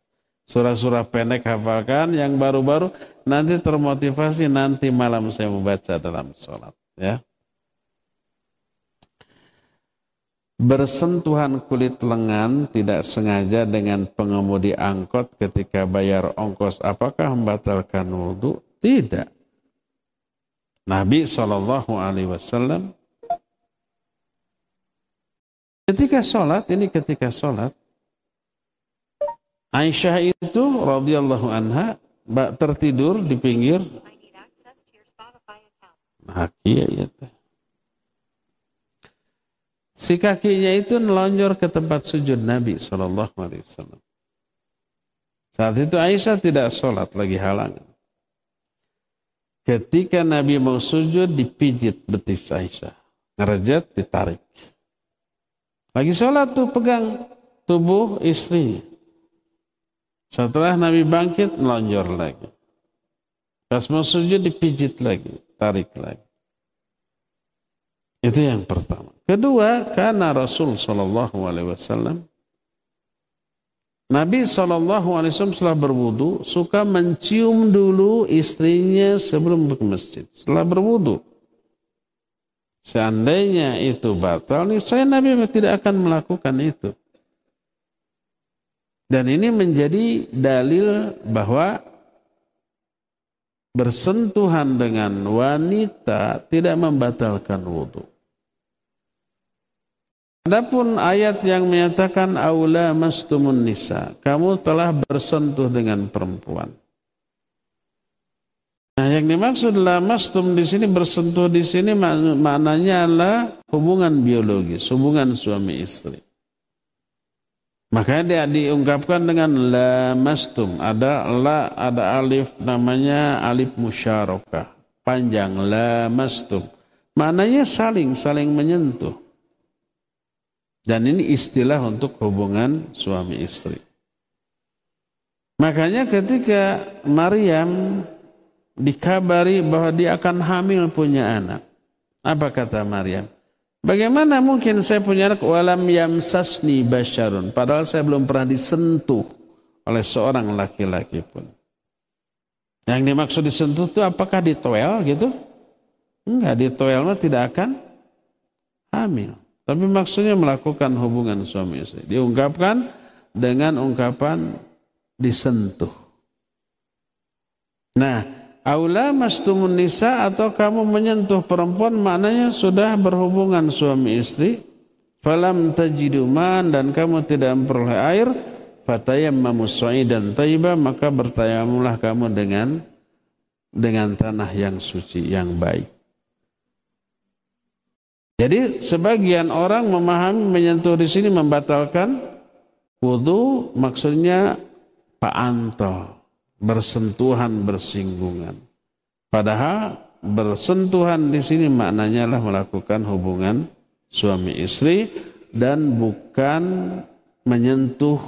S1: Surah-surah pendek hafalkan yang baru-baru nanti termotivasi nanti malam saya membaca dalam sholat ya. bersentuhan kulit lengan tidak sengaja dengan pengemudi angkot ketika bayar ongkos apakah membatalkan wudhu? Tidak. Nabi Shallallahu Alaihi Wasallam ketika sholat ini ketika sholat Aisyah itu radhiyallahu anha tertidur di pinggir. Nah, iya, iya. Si kakinya itu nelonjor ke tempat sujud Nabi Shallallahu Alaihi. Saat itu Aisyah tidak sholat lagi halangan. Ketika Nabi mau sujud dipijit betis Aisyah. Ngerejat ditarik. Lagi sholat tuh pegang tubuh istri. Setelah Nabi bangkit nelonjor lagi. Pas mau sujud dipijit lagi. Tarik lagi. Itu yang pertama. Kedua, karena Rasul Shallallahu Alaihi Wasallam Nabi Shallallahu Alaihi Wasallam setelah berwudu suka mencium dulu istrinya sebelum ke masjid. Setelah berwudu, seandainya itu batal, saya Nabi tidak akan melakukan itu. Dan ini menjadi dalil bahwa bersentuhan dengan wanita tidak membatalkan wudhu. Adapun ayat yang menyatakan aula mastumun nisa, kamu telah bersentuh dengan perempuan. Nah, yang dimaksud mastum di sini bersentuh di sini maknanya adalah hubungan biologis, hubungan suami istri. Makanya dia diungkapkan dengan la mastum. Ada la, ada alif namanya alif musyarakah. Panjang la mastum. Maknanya saling, saling menyentuh. Dan ini istilah untuk hubungan suami istri. Makanya ketika Maryam dikabari bahwa dia akan hamil punya anak. Apa kata Maryam? Bagaimana mungkin saya punya anak walam yamsasni basyarun. Padahal saya belum pernah disentuh oleh seorang laki-laki pun. Yang dimaksud disentuh itu apakah ditoel gitu? Enggak, ditoel mah tidak akan hamil. Tapi maksudnya melakukan hubungan suami istri. Diungkapkan dengan ungkapan disentuh. Nah, aula mastumun nisa atau kamu menyentuh perempuan maknanya sudah berhubungan suami istri. Falam tajiduman dan kamu tidak memperoleh air. Fatayammamu dan taibah maka bertayamulah kamu dengan dengan tanah yang suci, yang baik. Jadi sebagian orang memahami menyentuh di sini membatalkan wudhu maksudnya pak anto bersentuhan bersinggungan. Padahal bersentuhan di sini maknanya lah melakukan hubungan suami istri dan bukan menyentuh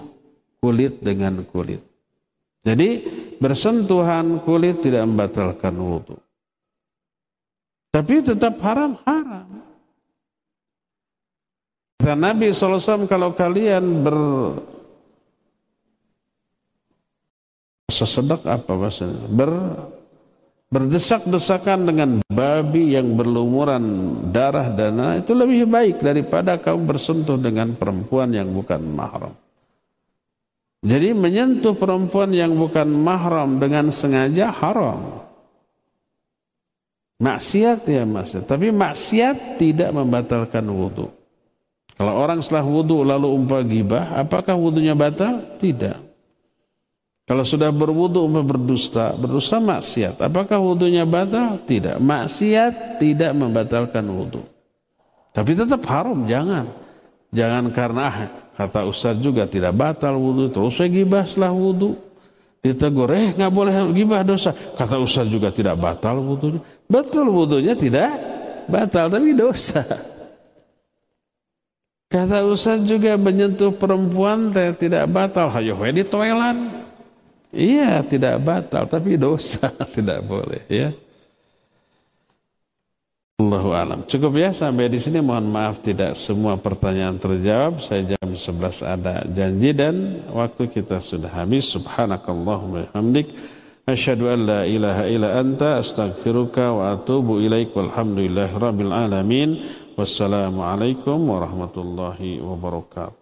S1: kulit dengan kulit. Jadi bersentuhan kulit tidak membatalkan wudhu. Tapi tetap haram haram. Kata Nabi SAW kalau kalian ber sesedak apa bahasanya ber berdesak-desakan dengan babi yang berlumuran darah dan itu lebih baik daripada kamu bersentuh dengan perempuan yang bukan mahram. Jadi menyentuh perempuan yang bukan mahram dengan sengaja haram. Maksiat ya mas, tapi maksiat tidak membatalkan wudhu. Kalau orang setelah wudhu lalu umpah gibah, apakah wudhunya batal? Tidak. Kalau sudah berwudu berdusta, berdusta maksiat. Apakah wudunya batal? Tidak. Maksiat tidak membatalkan wudu. Tapi tetap haram, jangan. Jangan karena ah, kata Ustaz juga tidak batal wudu, terus saya gibah setelah wudu. Ditegur, eh nggak boleh gibah dosa. Kata Ustaz juga tidak batal wudunya. Betul wudunya tidak batal, tapi dosa. Kata Ustaz juga menyentuh perempuan tidak batal. Hayo di toilet. Iya, tidak batal, tapi dosa *laughs* tidak boleh ya. Allahu alam. Cukup ya sampai di sini mohon maaf tidak semua pertanyaan terjawab. Saya jam 11 ada janji dan waktu kita sudah habis. Subhanakallahumma hamdik asyhadu an la ilaha illa anta astaghfiruka wa atubu ilaik walhamdulillahi rabbil alamin. Wassalamualaikum warahmatullahi wabarakatuh.